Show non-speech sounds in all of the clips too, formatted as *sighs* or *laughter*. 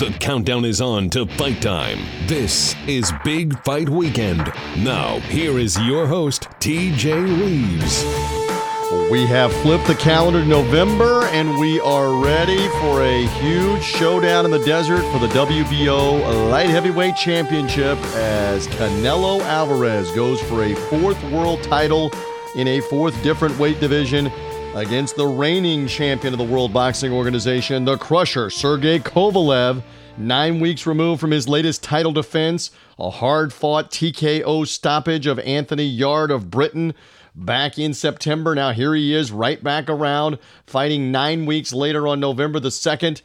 The countdown is on to fight time. This is Big Fight Weekend. Now, here is your host, TJ Reeves. We have flipped the calendar to November and we are ready for a huge showdown in the desert for the WBO Light Heavyweight Championship as Canelo Alvarez goes for a fourth world title in a fourth different weight division against the reigning champion of the World Boxing Organization, the Crusher, Sergey Kovalev. Nine weeks removed from his latest title defense, a hard fought TKO stoppage of Anthony Yarde of Britain back in September. Now here he is, right back around, fighting nine weeks later on November the 2nd.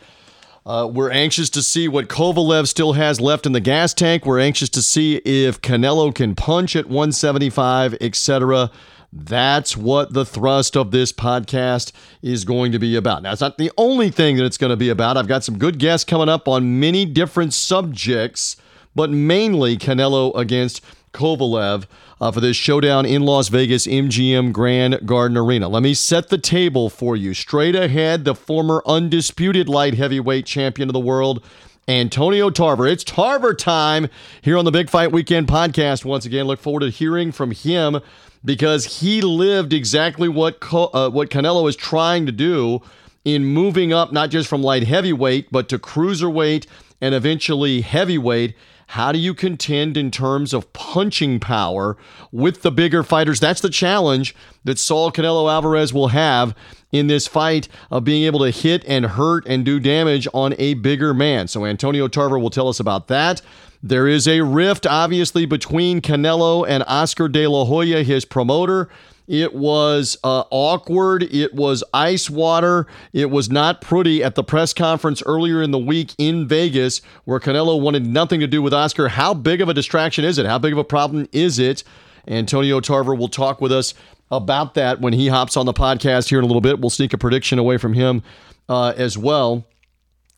Uh, we're anxious to see what Kovalev still has left in the gas tank. We're anxious to see if Canelo can punch at 175, etc. That's what the thrust of this podcast is going to be about. Now, it's not the only thing that it's going to be about. I've got some good guests coming up on many different subjects, but mainly Canelo against Kovalev uh, for this showdown in Las Vegas MGM Grand Garden Arena. Let me set the table for you. Straight ahead, the former undisputed light heavyweight champion of the world. Antonio Tarver. It's Tarver time here on the Big Fight Weekend podcast. Once again, look forward to hearing from him because he lived exactly what uh, what Canelo is trying to do in moving up not just from light heavyweight but to cruiserweight and eventually heavyweight. How do you contend in terms of punching power with the bigger fighters? That's the challenge that Saul Canelo Alvarez will have in this fight of being able to hit and hurt and do damage on a bigger man. So Antonio Tarver will tell us about that. There is a rift, obviously, between Canelo and Oscar De La Hoya, his promoter. It was uh, awkward. It was ice water. It was not pretty at the press conference earlier in the week in Vegas, where Canelo wanted nothing to do with Oscar. How big of a distraction is it? How big of a problem is it? Antonio Tarver will talk with us about that when he hops on the podcast here in a little bit. We'll sneak a prediction away from him uh, as well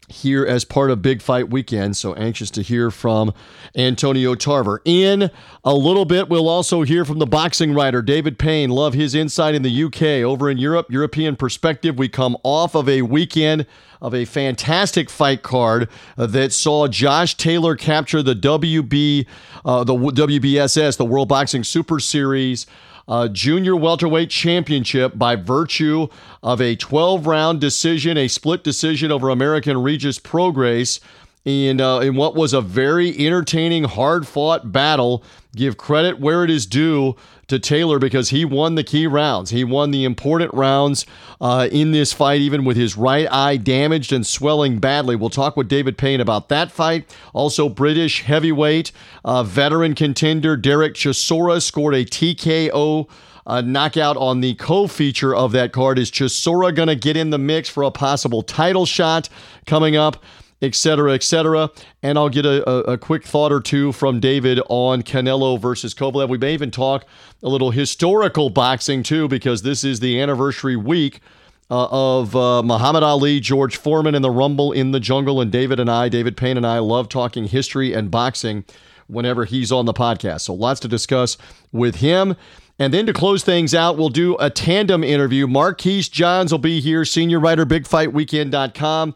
here as part of Big Fight Weekend. So anxious to hear from Antonio Tarver. In a little bit, we'll also hear from the boxing writer David Payne. Love his insight in the UK. Over in Europe, European perspective, we come off of a weekend of a fantastic fight card uh, that saw Josh Taylor capture the WB, uh, the WBSS, the World Boxing Super Series uh, Junior Welterweight Championship by virtue of a 12 round decision, a split decision over American Regis Prograis in, uh, in what was a very entertaining, hard fought battle. Give credit where it is due to Taylor because he won the key rounds. He won the important rounds uh, in this fight, even with his right eye damaged and swelling badly. We'll talk with David Payne about that fight. Also, British heavyweight uh, veteran contender Derek Chisora scored a TKO. Uh, knockout on the co-feature of that card is Chisora going to get in the mix for a possible title shot coming up etc., etc. And I'll get a, a, a, quick thought or two from David on Canelo versus Kovalev. We may even talk a little historical boxing too, because this is the anniversary week uh, of uh, Muhammad Ali, George Foreman, and the Rumble in the Jungle. And David and I, David Payne and I, love talking history and boxing whenever he's on the podcast. So lots to discuss with him. And then to close things out, we'll do a tandem interview. Marquise Johns will be here, senior writer, bigfightweekend.com.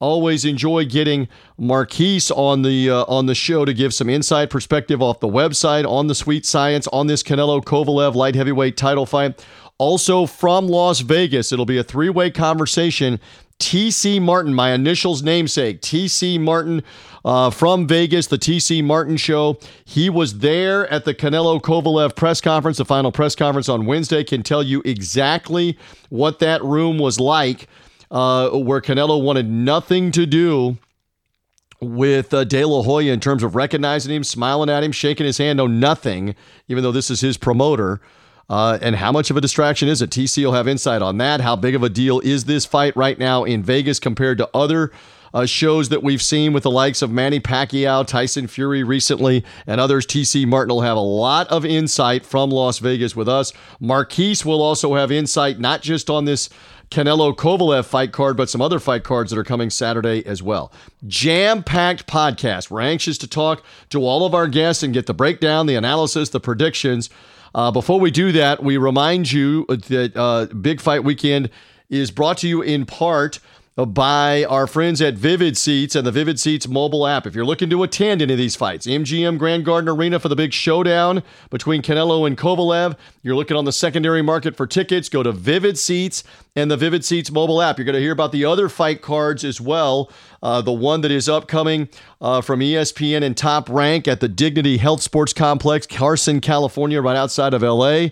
Always enjoy getting Marquise on the uh, on the show to give some inside perspective off the website on the sweet science on this Canelo Kovalev light heavyweight title fight. Also from Las Vegas, it'll be a three way conversation. TC Martin, my initials namesake, TC Martin uh, from Vegas, the TC Martin Show. He was there at the Canelo Kovalev press conference, the final press conference on Wednesday, can tell you exactly what that room was like uh, where Canelo wanted nothing to do with uh, De La Hoya in terms of recognizing him, smiling at him, shaking his hand. No, nothing, even though this is his promoter. Uh, and how much of a distraction is it? TC will have insight on that. How big of a deal is this fight right now in Vegas compared to other uh, shows that we've seen with the likes of Manny Pacquiao, Tyson Fury recently, and others. TC Martin will have a lot of insight from Las Vegas with us. Marquise will also have insight not just on this Canelo Kovalev fight card, but some other fight cards that are coming Saturday as well. Jam packed podcast. We're anxious to talk to all of our guests and get the breakdown, the analysis, the predictions. Uh, before we do that, we remind you that uh, Big Fight Weekend is brought to you in part by our friends at Vivid Seats and the Vivid Seats mobile app. If you're looking to attend any of these fights, MGM Grand Garden Arena for the big showdown between Canelo and Kovalev, you're looking on the secondary market for tickets, go to Vivid Seats and the Vivid Seats mobile app. You're going to hear about the other fight cards as well. Uh, the one that is upcoming uh, from ESPN and Top Rank at the Dignity Health Sports Complex, Carson, California, right outside of LA.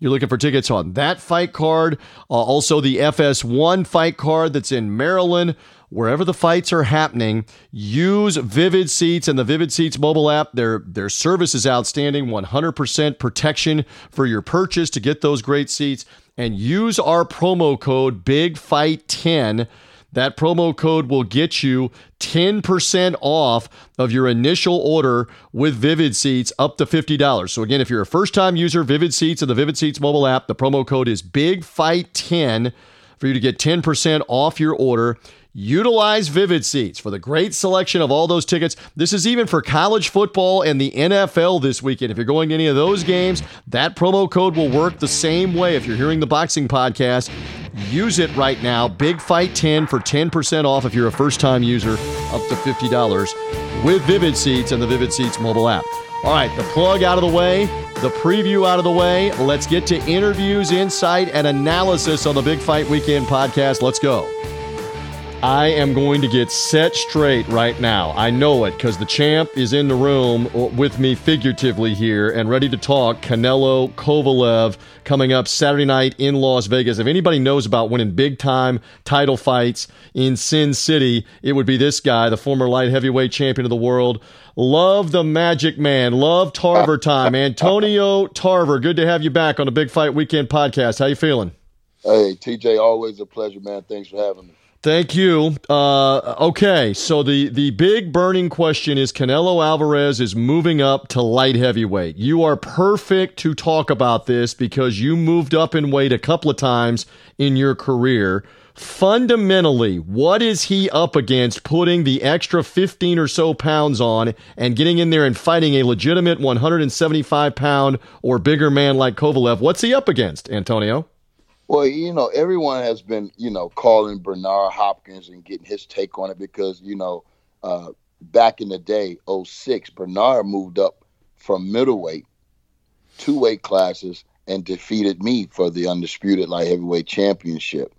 You're looking for tickets on that fight card. Uh, also, the FS1 fight card that's in Maryland. Wherever the fights are happening, use Vivid Seats and the Vivid Seats mobile app. Their their service is outstanding, 100% protection for your purchase to get those great seats. And use our promo code Big Fight 10 that promo code will get you 10% off of your initial order with Vivid Seats up to $50. So again, if you're a first-time user, Vivid Seats and the Vivid Seats mobile app, the promo code is Big Fight 10 for you to get 10% off your order. Utilize Vivid Seats for the great selection of all those tickets. This is even for college football and the NFL this weekend. If you're going to any of those games, that promo code will work the same way. If you're hearing the boxing podcast, use it right now. Big Fight 10 for 10% off if you're a first time user, up to $50 with Vivid Seats and the Vivid Seats mobile app. All right, the plug out of the way, the preview out of the way. Let's get to interviews, insight, and analysis on the Big Fight Weekend podcast. Let's go. I am going to get set straight right now. I know it because the champ is in the room with me figuratively here and ready to talk. Canelo Kovalev coming up Saturday night in Las Vegas. If anybody knows about winning big time title fights in Sin City, it would be this guy, the former light heavyweight champion of the world. Love the magic man. Love Tarver time. Antonio Tarver, good to have you back on the Big Fight Weekend podcast. How you feeling? Hey, TJ, always a pleasure, man. Thanks for having me. Thank you. Uh, okay, so the the big burning question is Canelo Alvarez is moving up to light heavyweight. You are perfect to talk about this because you moved up in weight a couple of times in your career. Fundamentally, what is he up against putting the extra 15 or so pounds on and getting in there and fighting a legitimate 175 pound or bigger man like Kovalev? What's he up against, Antonio? Well, you know, everyone has been, you know, calling Bernard Hopkins and getting his take on it because, you know, uh, back in the day, 06, Bernard moved up from middleweight, two weight classes, and defeated me for the undisputed light heavyweight championship.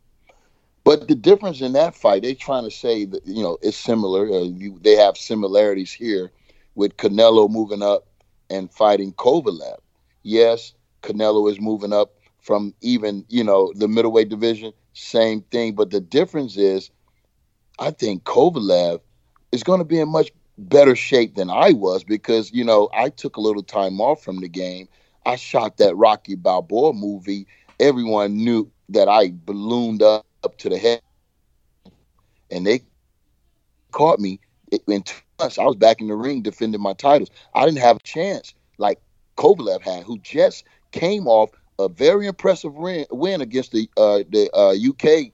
But the difference in that fight, they're trying to say that, you know, it's similar. Uh, you, they have similarities here with Canelo moving up and fighting Kovalev. Yes, Canelo is moving up from even you know the middleweight division. Same thing, but the difference is, I think Kovalev is going to be in much better shape than I was because you know I took a little time off from the game. I shot that Rocky Balboa movie. Everyone knew that I ballooned up, up to the head, and they caught me in two months. I was back in the ring defending my titles. I didn't have a chance like Kovalev had, who just came off a very impressive win, win against the uh, the uh, UK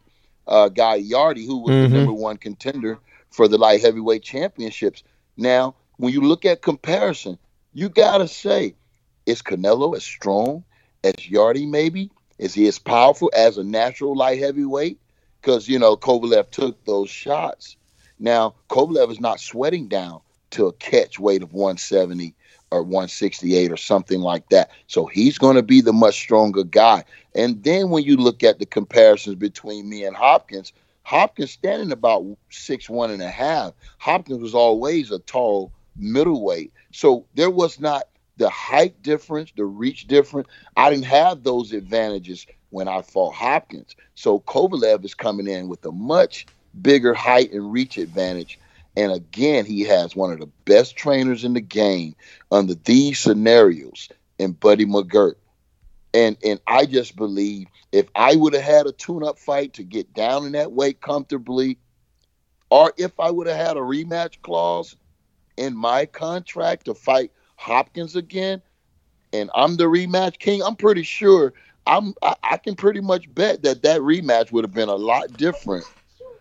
uh, guy Yarde, who was mm-hmm. the number one contender for the light heavyweight championships. Now, when you look at comparison, you gotta say, is Canelo as strong as Yarde? Maybe is he as powerful as a natural light heavyweight? Because you know Kovalev took those shots. Now Kovalev is not sweating down to a catch weight of 170 or 168 or something like that. So he's going to be the much stronger guy. And then when you look at the comparisons between me and Hopkins, Hopkins standing about six one and a half. Hopkins was always a tall middleweight, so there was not the height difference, the reach difference. I didn't have those advantages when I fought Hopkins. So Kovalev is coming in with a much bigger height and reach advantage and again, he has one of the best trainers in the game under these scenarios in Buddy McGirt. And and I just believe if I would have had a tune-up fight to get down in that weight comfortably, or if I would have had a rematch clause in my contract to fight Hopkins again, and I'm the rematch king, I'm pretty sure I'm I, I can pretty much bet that that rematch would have been a lot different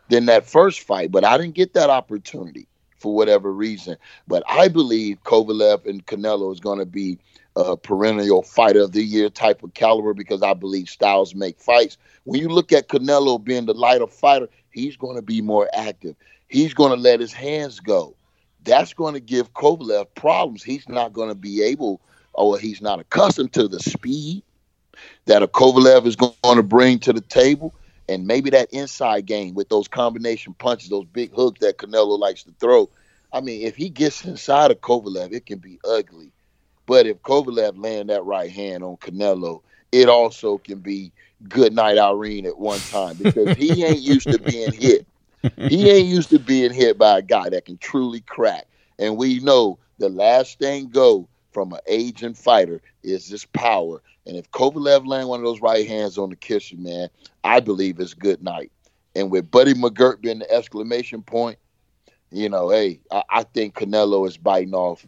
than that first fight, but I didn't get that opportunity for whatever reason. But I believe Kovalev and Canelo is going to be a perennial fighter of the year type of caliber because I believe styles make fights. When you look at Canelo being the lighter fighter, he's going to be more active. He's going to let his hands go. That's going to give Kovalev problems. He's not going to be able, or he's not accustomed to the speed that a Kovalev is going to bring to the table and maybe that inside game with those combination punches, those big hooks that Canelo likes to throw. I mean, if he gets inside of Kovalev, it can be ugly. But if Kovalev land that right hand on Canelo, it also can be good night Irene at one time because he *laughs* ain't used to being hit. He ain't used to being hit by a guy that can truly crack. And we know the last thing go from an aging fighter is this power. And if Kovalev land one of those right hands on the kisser, man, I believe it's good night. And with Buddy McGirt being the exclamation point, you know, hey, I, I think Canelo is biting off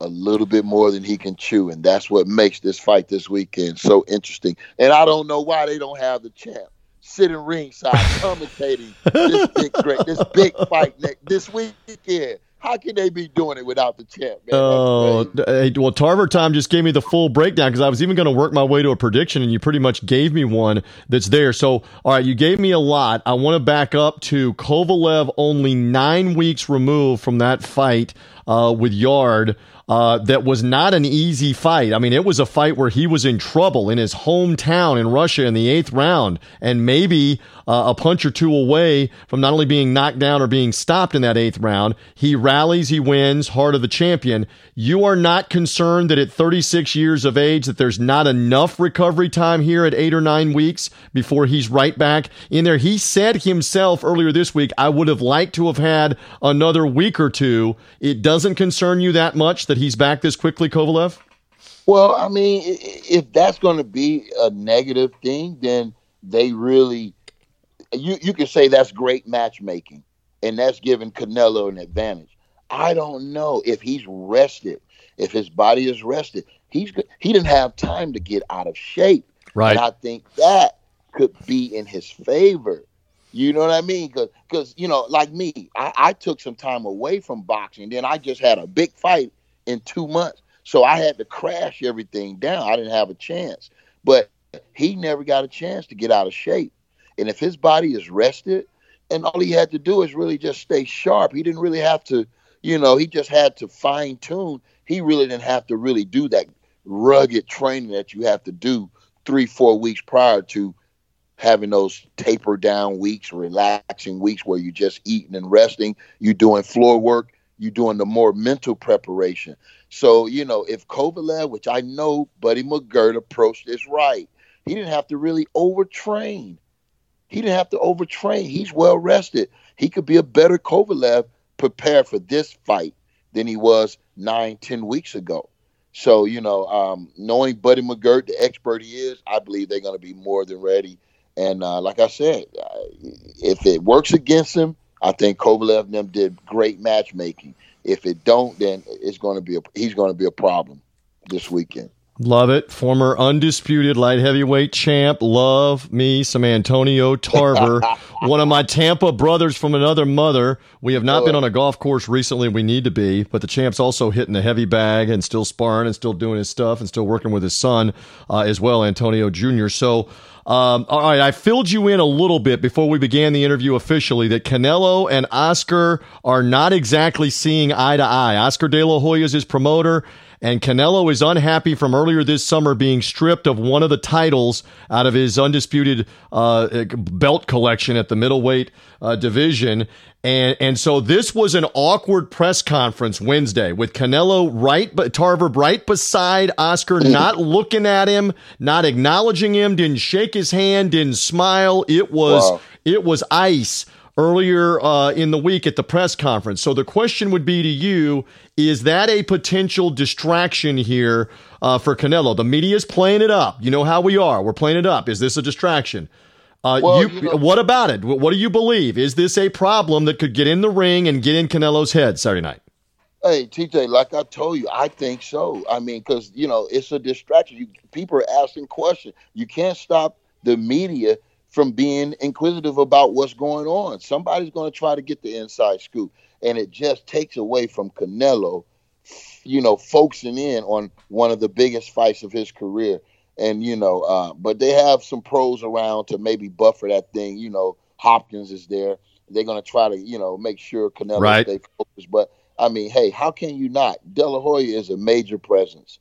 a little bit more than he can chew, and that's what makes this fight this weekend so interesting. And I don't know why they don't have the champ sitting ringside commentating this big this big fight next this weekend. How can they be doing it without the champ, man? Oh, hey, well, Tarver Time just gave me the full breakdown because I was even going to work my way to a prediction, and you pretty much gave me one that's there. So, all right, you gave me a lot. I want to back up to Kovalev only nine weeks removed from that fight uh, with Yarde. Uh, that was not an easy fight. I mean, it was a fight where he was in trouble in his hometown in Russia in the eighth round, and maybe uh, a punch or two away from not only being knocked down or being stopped in that eighth round. He rallies, he wins, heart of the champion. You are not concerned that at 36 years of age that there's not enough recovery time here at eight or nine weeks before he's right back in there. He said himself earlier this week, I would have liked to have had another week or two. It doesn't concern you that much that he's back this quickly, Kovalev? Well, I mean, if that's going to be a negative thing, then they really you you can say that's great matchmaking, and that's giving Canelo an advantage. I don't know if he's rested, if his body is rested. He's he didn't have time to get out of shape. Right. And I think that could be in his favor. You know what I mean? Because, because you know, like me, I, I took some time away from boxing. Then I just had a big fight in two months, so I had to crash everything down. I didn't have a chance. But he never got a chance to get out of shape. And if his body is rested, and all he had to do is really just stay sharp. He didn't really have to, you know, he just had to fine tune. He really didn't have to really do that rugged training that you have to do three, four weeks prior to having those taper down weeks, relaxing weeks where you're just eating and resting. You're doing floor work. You're doing the more mental preparation. So, you know, if Kovalev, which I know Buddy McGirt approached this right, he didn't have to really overtrain. He didn't have to overtrain. He's well rested. He could be a better Kovalev prepared for this fight than he was nine, ten weeks ago. So, you know, um, knowing Buddy McGirt, the expert he is, I believe they're going to be more than ready. And uh, like I said, uh, if it works against him, I think Kovalev and them did great matchmaking. If it don't, then it's going to be a, he's going to be a problem this weekend. Love it. Former undisputed light heavyweight champ. Love me some Antonio Tarver. *laughs* One of my Tampa brothers from another mother. We have not been on a golf course recently. We need to be, but the champ's also hitting the heavy bag and still sparring and still doing his stuff and still working with his son uh, as well, Antonio Jr. So, um, all right, I filled you in a little bit before we began the interview officially that Canelo and Oscar are not exactly seeing eye to eye. Oscar De La Hoya is his promoter. And Canelo is unhappy from earlier this summer being stripped of one of the titles out of his undisputed uh, belt collection at the middleweight uh, division. And and so this was an awkward press conference Wednesday with Canelo right, but Tarver right beside Oscar, mm. not looking at him, not acknowledging him, didn't shake his hand, didn't smile. It was wow. it was ice earlier uh, in the week at the press conference. So the question would be to you: Is that a potential distraction here uh, for Canelo? The media is playing it up. You know how we are. We're playing it up. Is this a distraction? Uh, well, you, you know, what about it? What do you believe? Is this a problem that could get in the ring and get in Canelo's head Saturday night? Hey, TJ, like I told you, I think so. I mean, because you know it's a distraction. You, people are asking questions. You can't stop the media from being inquisitive about what's going on. Somebody's going to try to get the inside scoop, and it just takes away from Canelo, you know, focusing in on one of the biggest fights of his career. And you know, uh, but they have some pros around to maybe buffer that thing. You know, Hopkins is there. They're going to try to, you know, make sure Canelo right. stay focused. But I mean, hey, how can you not? De La Hoya is a major presence,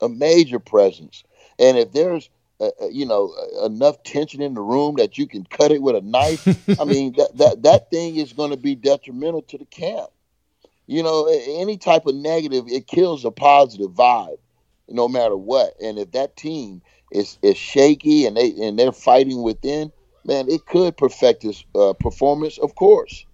a major presence. And if there's uh, uh, you know uh, enough tension in the room that you can cut it with a knife. I mean *laughs* that, that that thing is going to be detrimental to the camp. You know any type of negative it kills a positive vibe no matter what. And if that team is is shaky and they and they're fighting within man it could perfect his uh, performance of course.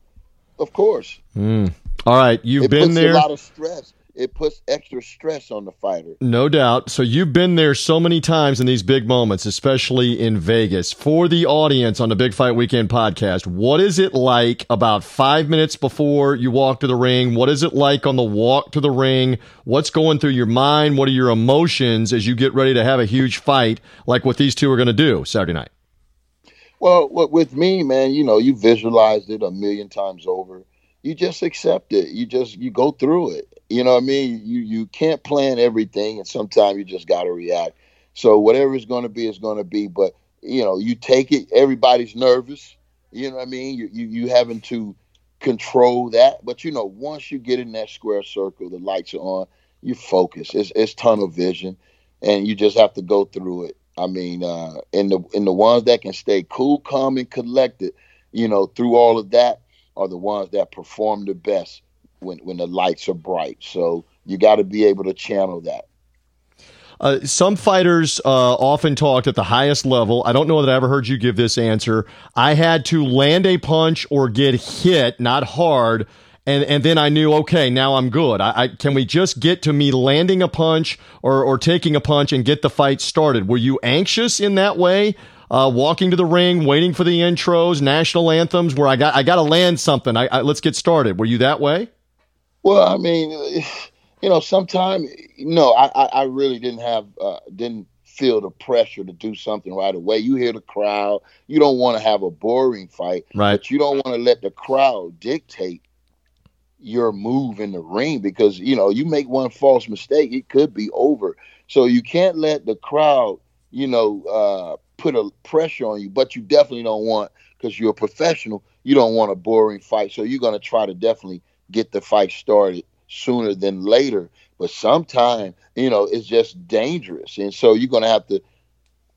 Of course. Mm. all right you've it been there a lot of stress it puts extra stress on the fighter. No doubt. So you've been there so many times in these big moments, especially in Vegas. For the audience on the Big Fight Weekend podcast, what is it like about five minutes before you walk to the ring? What is it like on the walk to the ring? What's going through your mind? What are your emotions as you get ready to have a huge fight like what these two are going to do Saturday night? Well, with me, man, you know, you visualized it a million times over. You just accept it. You just you go through it you know what I mean? You you can't plan everything, and sometimes you just got to react. So whatever it's going to be, is going to be. But you know, you take it. Everybody's nervous. You know what I mean? You you you having to control that. But you know, once you get in that square circle, the lights are on. You focus. It's it's tunnel vision, and you just have to go through it. I mean, uh, and the and the ones that can stay cool, calm, and collected, you know, through all of that, are the ones that perform the best when when the lights are bright. So you got to be able to channel that. Uh, some fighters uh, often talked at the highest level. I don't know that I ever heard you give this answer. I had to land a punch or get hit, not hard, and and then I knew okay, now I'm good. I, I can we just get to me landing a punch or or taking a punch and get the fight started? Were you anxious in that way? Uh, walking to the ring, waiting for the intros, national anthems, where I got I got to land something. I, I, let's get started. Were you that way? Well, I mean, *sighs* you know, sometimes no, I, I really didn't have uh, didn't feel the pressure to do something right away. You hear the crowd. You don't want to have a boring fight, right? But you don't want to let the crowd dictate your move in the ring because you know you make one false mistake, it could be over. So you can't let the crowd, you know, uh, put a pressure on you. But you definitely don't want because you're a professional. You don't want a boring fight, so you're gonna try to definitely get the fight started sooner than later. But sometimes, you know, it's just dangerous. And so you're to have to,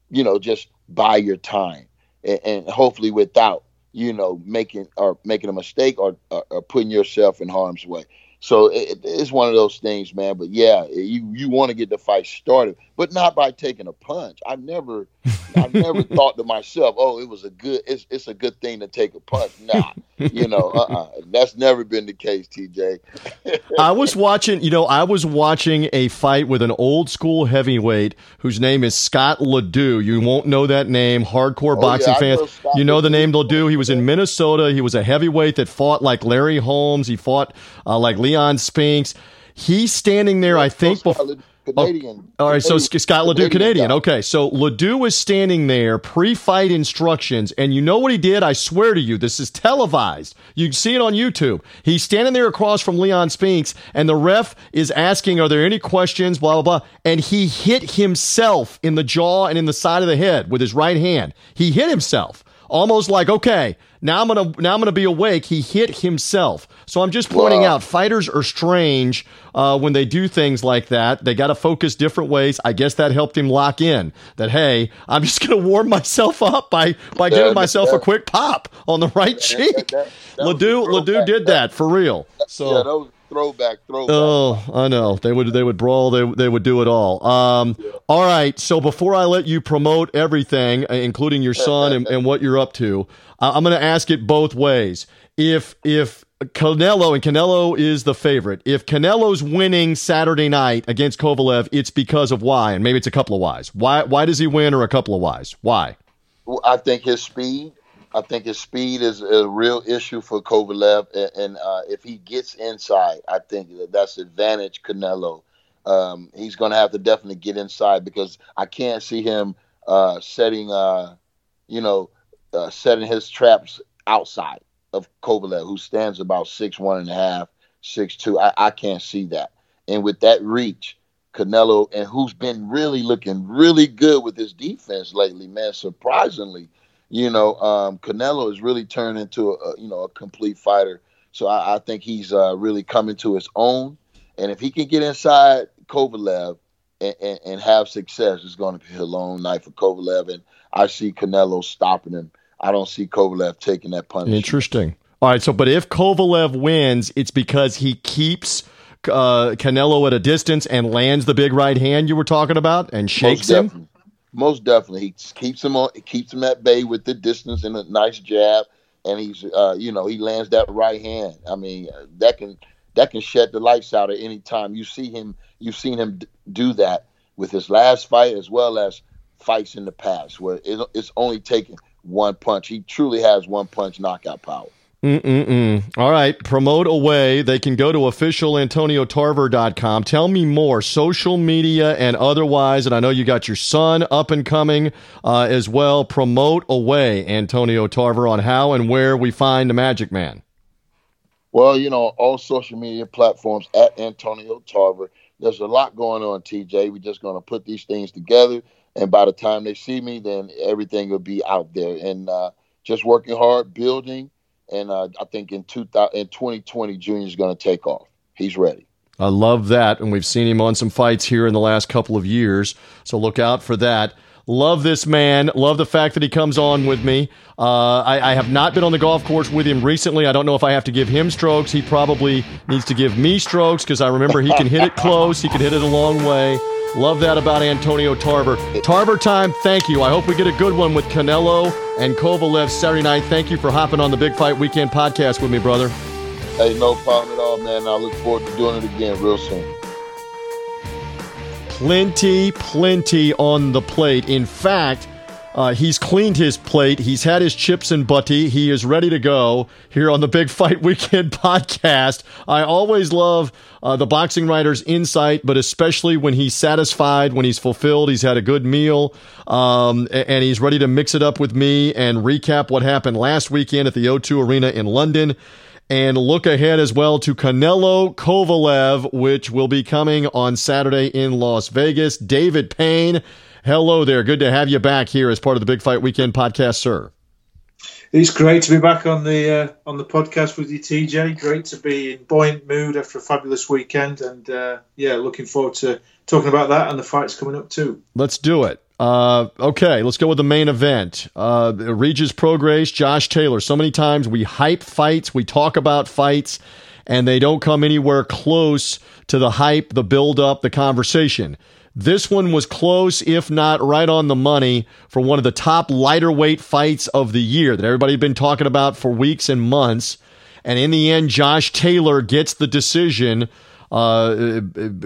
you know, just buy your time and, and hopefully without, you know, making or making a mistake or, or, or putting yourself in harm's way. So it, it's one of those things, man. But yeah, you you want to get the fight started, but not by taking a punch. I never, I never *laughs* thought to myself, oh, it was a good, it's it's a good thing to take a punch. Nah, you know, uh-uh. that's never been the case, TJ. *laughs* I was watching, you know, I was watching a fight with an old school heavyweight whose name is Scott LeDoux. You won't know that name, hardcore oh, boxing yeah, fans. Know you know the name LeDoux. He was in Minnesota. He was a heavyweight that fought like Larry Holmes. He fought uh, like Leon Spinks. He's standing there, I think. Before, oh, Canadian. Oh, all right, Canadian, so Scott LeDoux, Canadian. Okay, so LeDoux was standing there, pre-fight instructions, and you know what he did? I swear to you, this is televised. You can see it on YouTube. He's standing there across from Leon Spinks, and the ref is asking, "Are there any questions?" Blah blah blah, and he hit himself in the jaw and in the side of the head with his right hand. He hit himself almost like, okay, now I'm gonna now I'm gonna be awake. He hit himself. So I'm just pointing out fighters are strange uh, when they do things like that. They got to focus different ways. I guess that helped him lock in that hey, I'm just gonna warm myself up by by giving myself a quick pop on the right cheek. That, that, that LeDoux LeDoux did that for real. So throwback, throwback. Oh, I know. They would they would brawl. They they would do it all. Um, yeah. All right. So before I let you promote everything, uh, including your son *laughs* and, and what you're up to, I'm going to ask it both ways. If if Canelo and Canelo is the favorite. If Canelo's winning Saturday night against Kovalev, it's because of why, and maybe it's a couple of whys. Why why does he win, or a couple of whys? Why? Well, I think his speed. I think his speed is a real issue for Kovalev, and, and uh, if he gets inside, I think that that's advantage Canelo. Um, he's going to have to definitely get inside because I can't see him uh, setting, uh, you know, uh, setting his traps outside of Kovalev, who stands about six one and a half, six two. I, I can't see that. And with that reach, Canelo, and who's been really looking really good with his defense lately, man. Surprisingly, you know, um, Canelo has really turned into a, you know a complete fighter. So I, I think he's uh, really coming to his own. And if he can get inside Kovalev and, and, and have success, it's going to be a long night for Kovalev. And I see Canelo stopping him. I don't see Kovalev taking that punch. Interesting. All right. So, but if Kovalev wins, it's because he keeps uh, Canelo at a distance and lands the big right hand you were talking about and shakes Most him. Most definitely, he keeps him on, He keeps him at bay with the distance and a nice jab, and he's, uh, you know, he lands that right hand. I mean, that can that can shed the lights out at any time. You see him, you've seen him d- do that with his last fight as well as fights in the past, where it, it's only taken one punch. He truly has one punch knockout power. Mm-mm-mm. All right, promote away. They can go to officialantoniotarver.com. Tell me more, social media and otherwise. And I know you got your son up and coming uh, as well. Promote away, Antonio Tarver, on how and where we find the Magic Man. Well, you know, all social media platforms at Antonio Tarver. There's a lot going on, TJ. We're just going to put these things together. And by the time they see me, then everything will be out there. And uh, just working hard, building and uh, I think in, 2000, in 2020, Junior's going to take off. He's ready. I love that, and we've seen him on some fights here in the last couple of years. So look out for that. Love this man. Love the fact that he comes on with me. Uh, I, I, have not been on the golf course with him recently. I don't know if I have to give him strokes. He probably needs to give me strokes because I remember he can hit it close. He can hit it a long way. Love that about Antonio Tarver. Tarver time, thank you. I hope we get a good one with Canelo and Kovalev Saturday night. Thank you for hopping on the Big Fight Weekend podcast with me, brother. Hey, no problem at all, man. I look forward to doing it again real soon. Plenty, plenty on the plate. In fact, uh, he's cleaned his plate. He's had his chips and butty. He is ready to go here on the Big Fight *laughs* Weekend podcast. I always love uh, the boxing writer's insight, but especially when he's satisfied, when he's fulfilled, he's had a good meal, um, and he's ready to mix it up with me and recap what happened last weekend at the O2 Arena in London. And look ahead as well to Canelo Kovalev, which will be coming on Saturday in Las Vegas. David Payne Hello there. Good to have you back here as part of the Big Fight Weekend podcast, sir. It's great to be back on the uh, on the podcast with you, TJ. Great to be in buoyant mood after a fabulous weekend, and uh, yeah, looking forward to talking about that and the fights coming up too. Let's do it. Uh, okay, let's go with the main event. Uh, Regis Prograis, Josh Taylor. So many times we hype fights, we talk about fights, and they don't come anywhere close to the hype, the build up, the conversation. This one was close, if not right on the money, for one of the top lighter weight fights of the year that everybody had been talking about for weeks and months. And in the end, Josh Taylor gets the decision, uh,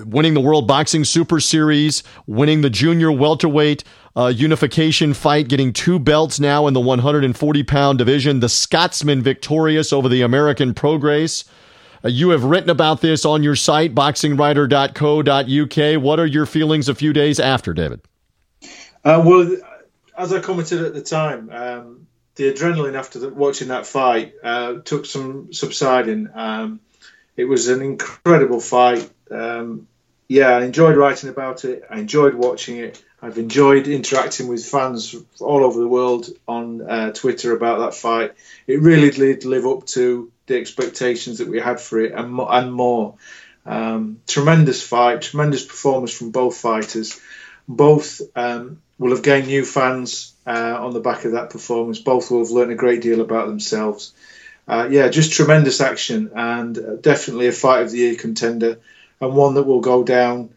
winning the World Boxing Super Series, winning the junior welterweight uh, unification fight, getting two belts now in the 140 pound division. The Scotsman victorious over the American Prograis. Uh, you have written about this on your site, boxingwriter.co.uk. What are your feelings a few days after, David? Uh, well, as I commented at the time, um, the adrenaline after the, watching that fight uh, took some subsiding. Um, it was an incredible fight. Um, yeah, I enjoyed writing about it. I enjoyed watching it. I've enjoyed interacting with fans all over the world on uh, Twitter about that fight. It really did live up to the expectations that we had for it and, and more. Um, tremendous fight, tremendous performance from both fighters. Both um, will have gained new fans uh, on the back of that performance. Both will have learned a great deal about themselves. Uh, yeah, just tremendous action and definitely a fight of the year contender and one that will go down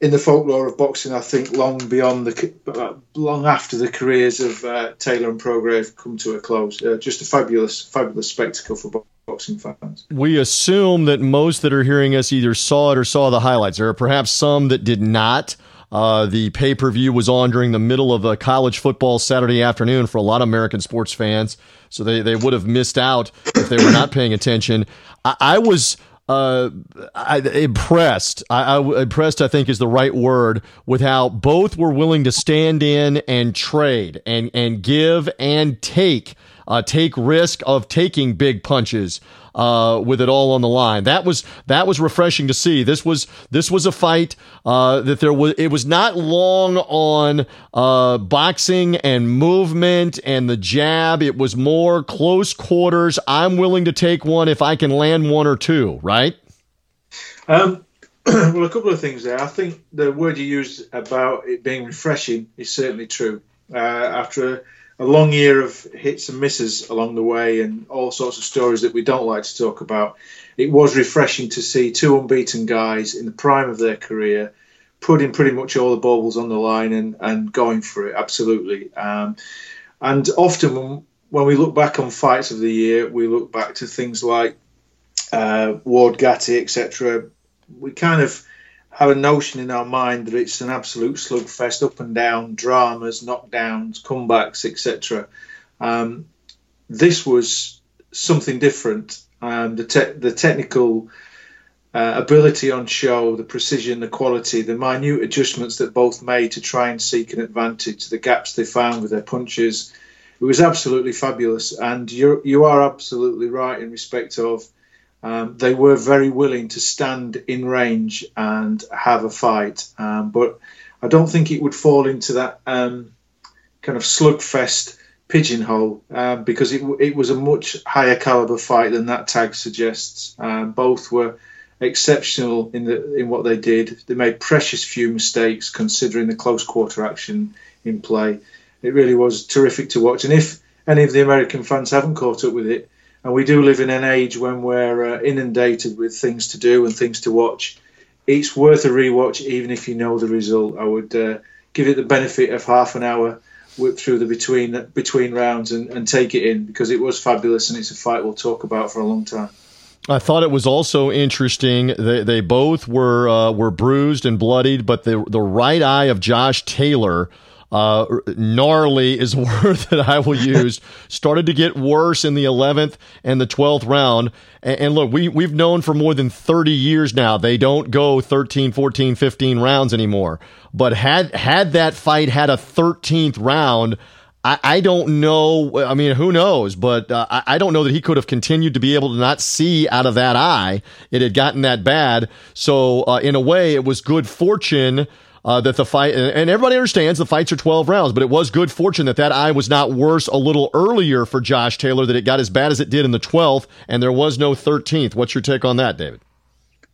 in the folklore of boxing, I think long beyond the uh, long after the careers of uh, Taylor and Prograis come to a close. Uh, just a fabulous, fabulous spectacle for boxing fans. We assume that most that are hearing us either saw it or saw the highlights. There are perhaps some that did not. Uh, the pay per view was on during the middle of a college football Saturday afternoon for a lot of American sports fans, so they, they would have missed out if they were not paying attention. I, I was uh, I, impressed. I, I, impressed, I think, is the right word. With how both were willing to stand in and trade and and give and take, uh, take risk of taking big punches uh, with it all on the line. That was that was refreshing to see. This was this was a fight uh, that there was. It was not long on uh, boxing and movement and the jab. It was more close quarters. I'm willing to take one if I can land one or two. Right. Um, *clears throat* well, a couple of things there. I think the word you used about it being refreshing is certainly true. Uh, after a, a long year of hits and misses along the way and all sorts of stories that we don't like to talk about. It was refreshing to see two unbeaten guys in the prime of their career putting pretty much all the baubles on the line and, and going for it, absolutely. Um, and often when, when, we look back on fights of the year, we look back to things like uh, Ward Gatti, etc. We kind of have a notion in our mind that it's an absolute slugfest, up and down, dramas, knockdowns, comebacks, etc. Um, this was something different. Um, the, te- the technical uh, ability on show, the precision, the quality, the minute adjustments that both made to try and seek an advantage, the gaps they found with their punches, it was absolutely fabulous. And you you are absolutely right in respect of um, they were very willing to stand in range and have a fight. Um, but I don't think it would fall into that um, kind of slugfest pigeonhole uh, because it, it was a much higher caliber fight than that tag suggests. Um, both were exceptional in the in what they did. They made precious few mistakes considering the close quarter action in play. It really was terrific to watch. And if any of the American fans haven't caught up with it, and we do live in an age when we're uh, inundated with things to do and things to watch. It's worth a rewatch, even if you know the result. I would uh, give it the benefit of half an hour whip through the between between rounds and, and take it in because it was fabulous and it's a fight we'll talk about for a long time. I thought it was also interesting. They, they both were uh, were bruised and bloodied, but the the right eye of Josh Taylor uh, gnarly is a *laughs* word that I will use. Started to get worse in the 11th and the 12th round. And, and, look, we, we've known for more than 30 years now they don't go 13, 14, 15 rounds anymore. But had, had that fight had a 13th round, I, I don't know. I mean, who knows? But uh, I, don't know that he could have continued to be able to not see out of that eye. It had gotten that bad. So, uh, in a way, it was good fortune uh, that the fight, and everybody understands the fights are 12 rounds, but it was good fortune that that eye was not worse a little earlier for Josh Taylor, that it got as bad as it did in the 12th, and there was no 13th. What's your take on that, David?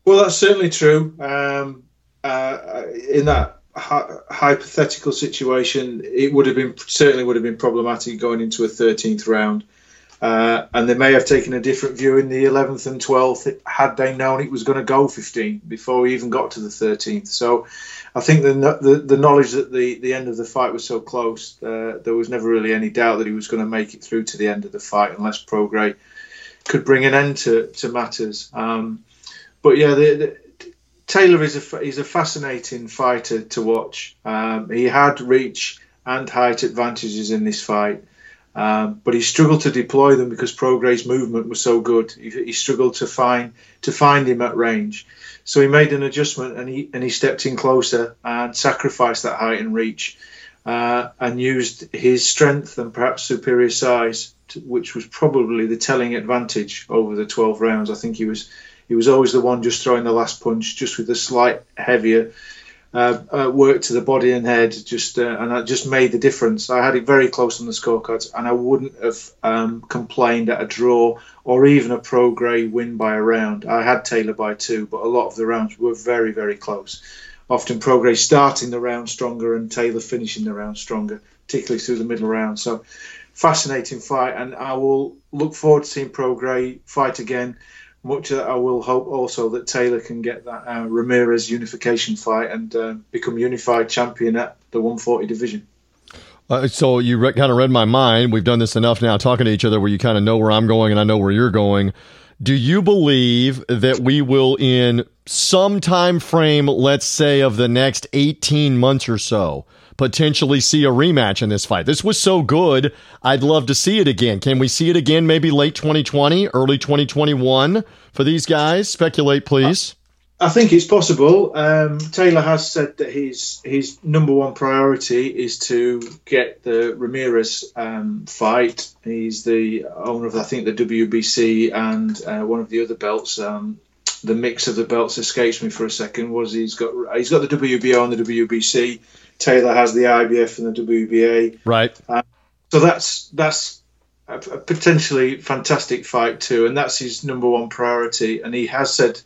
Well, that's certainly true. Um, uh, in that hypothetical situation, it would have been certainly would have been problematic going into a 13th round. Uh, and they may have taken a different view in the 11th and 12th had they known it was going to go 15 before we even got to the 13th. So I think the, the, the knowledge that the the end of the fight was so close, uh, there was never really any doubt that he was going to make it through to the end of the fight unless Prograis could bring an end to to matters. Um, but yeah, the, the, Taylor is a he's a fascinating fighter to watch. Um, he had reach and height advantages in this fight. Um, but he struggled to deploy them because Prograis's movement was so good. He, he, struggled to find to find him at range. So he made an adjustment and he and he stepped in closer and sacrificed that height and reach, uh, and used his strength and perhaps superior size, to, which was probably the telling advantage over the 12 rounds. I think he was he was always the one just throwing the last punch, just with a slight heavier uh, uh, work to the body and head, just uh, and that just made the difference. I had it very close on the scorecards, and I wouldn't have um, complained at a draw or even a Prograis win by a round. I had Taylor by two, but a lot of the rounds were very, very close. Often Prograis starting the round stronger and Taylor finishing the round stronger, particularly through the middle round. So fascinating fight, and I will look forward to seeing Prograis fight again much that I will hope also that Taylor can get that uh, Ramirez unification fight and uh, become unified champion at the 140 division. Uh, so you re- kind of read my mind. We've done this enough now, talking to each other, where you kind of know where I'm going and I know where you're going. Do you believe that we will, in some time frame, let's say of the next 18 months or so, potentially see a rematch in this fight. This was so good. I'd love to see it again. Can we see it again maybe late 2020, early 2021 for these guys? Speculate, please. I think it's possible. Um, Taylor has said that his his number one priority is to get the Ramirez um, fight. He's the owner of, I think, the WBC and uh, one of the other belts. Um, the mix of the belts escapes me for a second. Was he's got he's got the WBO and the WBC. Taylor has the IBF and the WBA. Right. Um, so that's that's a, a potentially fantastic fight too, and that's his number one priority. And he has said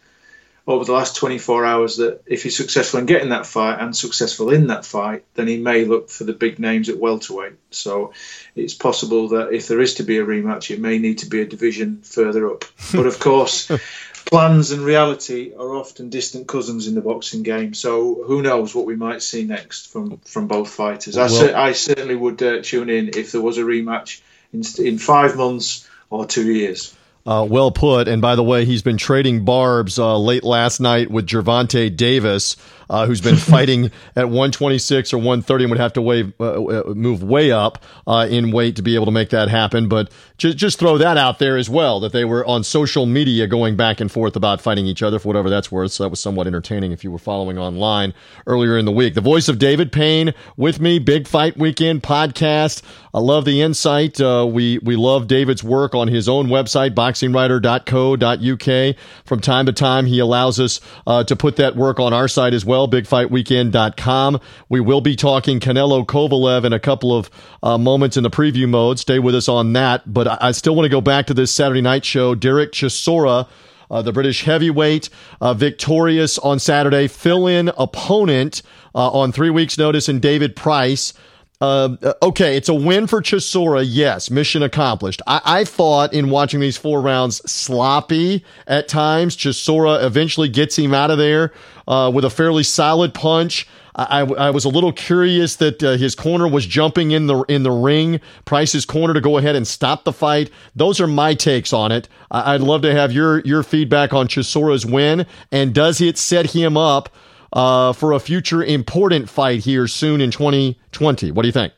over the last 24 hours that if he's successful in getting that fight and successful in that fight, then he may look for the big names at welterweight. So it's possible that if there is to be a rematch, it may need to be a division further up. But of course, *laughs* plans and reality are often distant cousins in the boxing game. So who knows what we might see next from from both fighters? I, well, I certainly would uh, tune in if there was a rematch in, in five months or two years. Uh, well put. And by the way, he's been trading barbs uh, late last night with Gervonta Davis uh, who's been *laughs* fighting at 126 or 130 and would have to weigh, uh, uh, move way up uh, in weight to be able to make that happen. But just, just throw that out there as well that they were on social media going back and forth about fighting each other for whatever that's worth. So that was somewhat entertaining if you were following online earlier in the week. The voice of David Payne with me, Big Fight Weekend podcast. I love the insight. Uh, we we love David's work on his own website, boxingwriter.co.uk. From time to time, he allows us uh, to put that work on our site as well bigfightweekend.com. We will be talking Canelo Kovalev in a couple of uh, moments in the preview mode. Stay with us on that. But I, I still want to go back to this Saturday night show. Derek Chisora. Uh, the British heavyweight, uh, victorious on Saturday, fill in opponent uh, on three weeks' notice, and David Price. Uh, okay, it's a win for Chisora. Yes, mission accomplished. I, I, thought in watching these four rounds sloppy at times. Chisora eventually gets him out of there uh, with a fairly solid punch. I, I, was a little curious that uh, his corner was jumping in the in the ring, Price's corner to go ahead and stop the fight. Those are my takes on it. I, would love to have your your feedback on Chisora's win, and does it set him up uh, for a future important fight here soon in 2020? What do you think?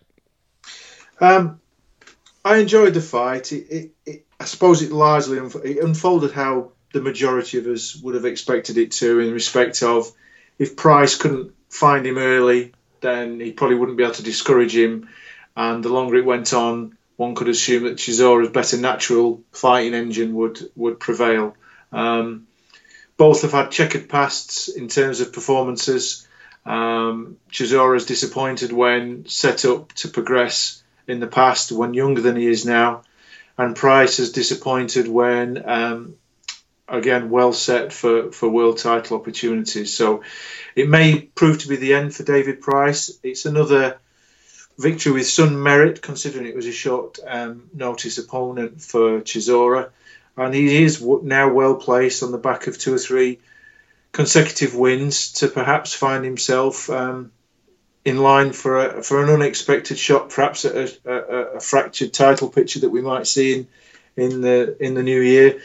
Um, I enjoyed the fight. It, it, it, I suppose it largely it unfolded how the majority of us would have expected it to, in respect of if Price couldn't find him early, then he probably wouldn't be able to discourage him. And the longer it went on, one could assume that Chisora's better natural fighting engine would would prevail. Um, both have had checkered pasts in terms of performances. Um, Chisora is disappointed when set up to progress in the past, when younger than he is now, and Price is disappointed when um, again well set for for world title opportunities. So it may prove to be the end for David Price. It's another victory with some merit, considering it was a short um, notice opponent for Chisora, and he is now well placed on the back of two or three consecutive wins to perhaps find himself. Um, in line for a, for an unexpected shot, perhaps a, a, a, fractured title picture that we might see in in the in the new year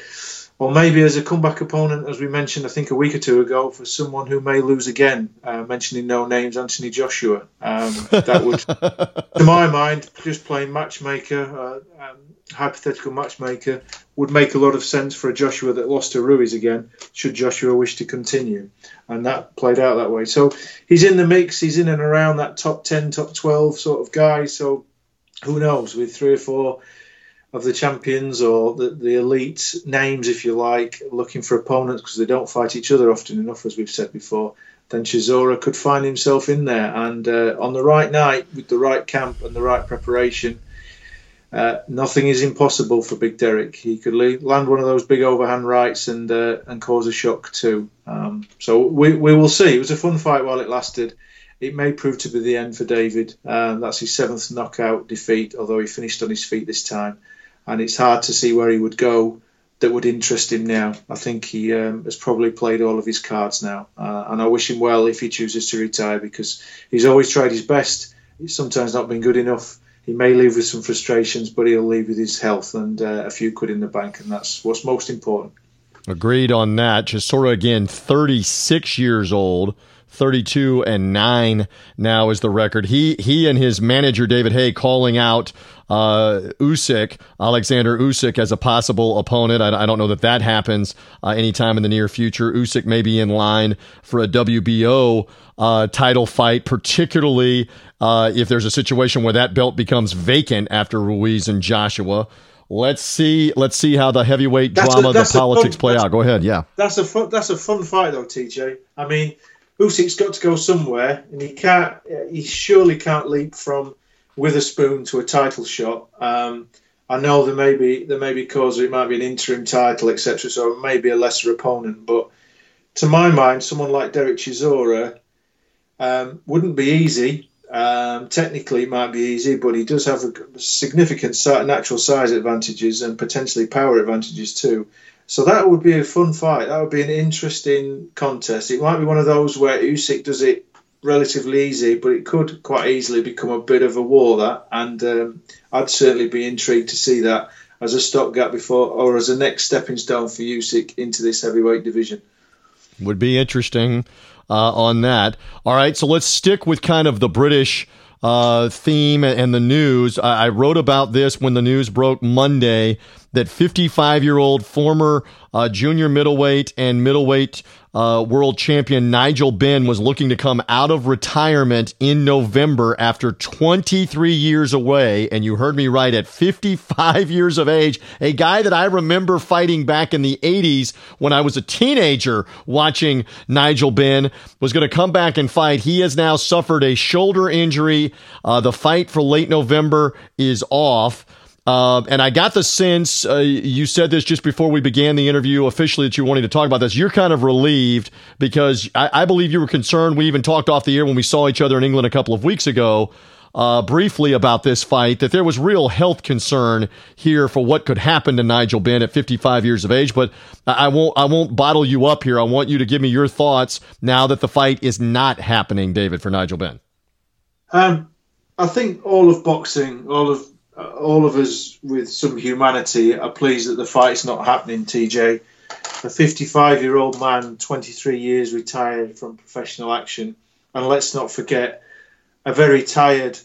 or maybe as a comeback opponent, as we mentioned, I think a week or two ago, for someone who may lose again, uh, mentioning no names, Anthony Joshua. Um, that would, to my mind, just playing matchmaker, uh, um, hypothetical matchmaker, would make a lot of sense for a Joshua that lost to Ruiz again, should Joshua wish to continue. And that played out that way. So he's in the mix, he's in and around that top 10, top 12 sort of guy. So who knows, with three or four of the champions or the, the elite names, if you like, looking for opponents because they don't fight each other often enough, as we've said before, then Chisora could find himself in there. And uh, on the right night, with the right camp and the right preparation, uh, nothing is impossible for Big Derek. He could land one of those big overhand rights and uh, and cause a shock too. Um, so we, we will see. It was a fun fight while it lasted. It may prove to be the end for David. Um, that's his seventh knockout defeat, although he finished on his feet this time and it's hard to see where he would go that would interest him now. I think he um, has probably played all of his cards now, uh, and I wish him well if he chooses to retire because he's always tried his best. He's sometimes not been good enough. He may leave with some frustrations, but he'll leave with his health and uh, a few quid in the bank, and that's what's most important. Agreed on that. Chisora again, 36 years old. 32 and 9 now is the record. He he and his manager David Haye calling out uh, Usyk, Alexander Usyk as a possible opponent. I, I don't know that that happens uh, anytime in the near future. Usyk may be in line for a WBO uh, title fight, particularly uh, if there's a situation where that belt becomes vacant after Ruiz and Joshua. Let's see. Let's see how the heavyweight that's drama, a, the politics fun, play out. Go ahead. Yeah, that's a fun, that's a fun fight though, TJ. I mean, Usyk's got to go somewhere, and he can't. He surely can't leap from Witherspoon to a title shot. Um, I know there may be there may be cause it might be an interim title, etc. So it may be a lesser opponent, but to my mind, someone like Derek Chisora um, wouldn't be easy. Um, technically, it might be easy, but he does have a significant natural size advantages and potentially power advantages too. So that would be a fun fight. That would be an interesting contest. It might be one of those where Usyk does it relatively easy, but it could quite easily become a bit of a war. That, and um, I'd certainly be intrigued to see that as a stopgap before, or as a next stepping stone for Usyk into this heavyweight division. Would be interesting uh, on that. All right, so let's stick with kind of the British uh, theme and the news. I, I wrote about this when the news broke Monday that 55 year old former uh, junior middleweight and middleweight uh, world champion Nigel Benn was looking to come out of retirement in November after 23 years away. And you heard me right at 55 *laughs* years of age, a guy that I remember fighting back in the 80s when I was a teenager watching Nigel Benn was going to come back and fight. He has now suffered a shoulder injury. Uh, the fight for late November is off. Uh, and I got the sense uh, you said this just before we began the interview officially that you wanted to talk about this. You're kind of relieved because I, I, believe you were concerned. We even talked off the air when we saw each other in England a couple of weeks ago, uh, briefly about this fight, that there was real health concern here for what could happen to Nigel Benn at 55 years of age. But I won't, I won't bottle you up here. I want you to give me your thoughts now that the fight is not happening, David, for Nigel Benn. Um, I think all of boxing, all of uh, all of us with some humanity are pleased that the fight's not happening, TJ. A 55 year old man, 23 years retired from professional action. And let's not forget, a very tired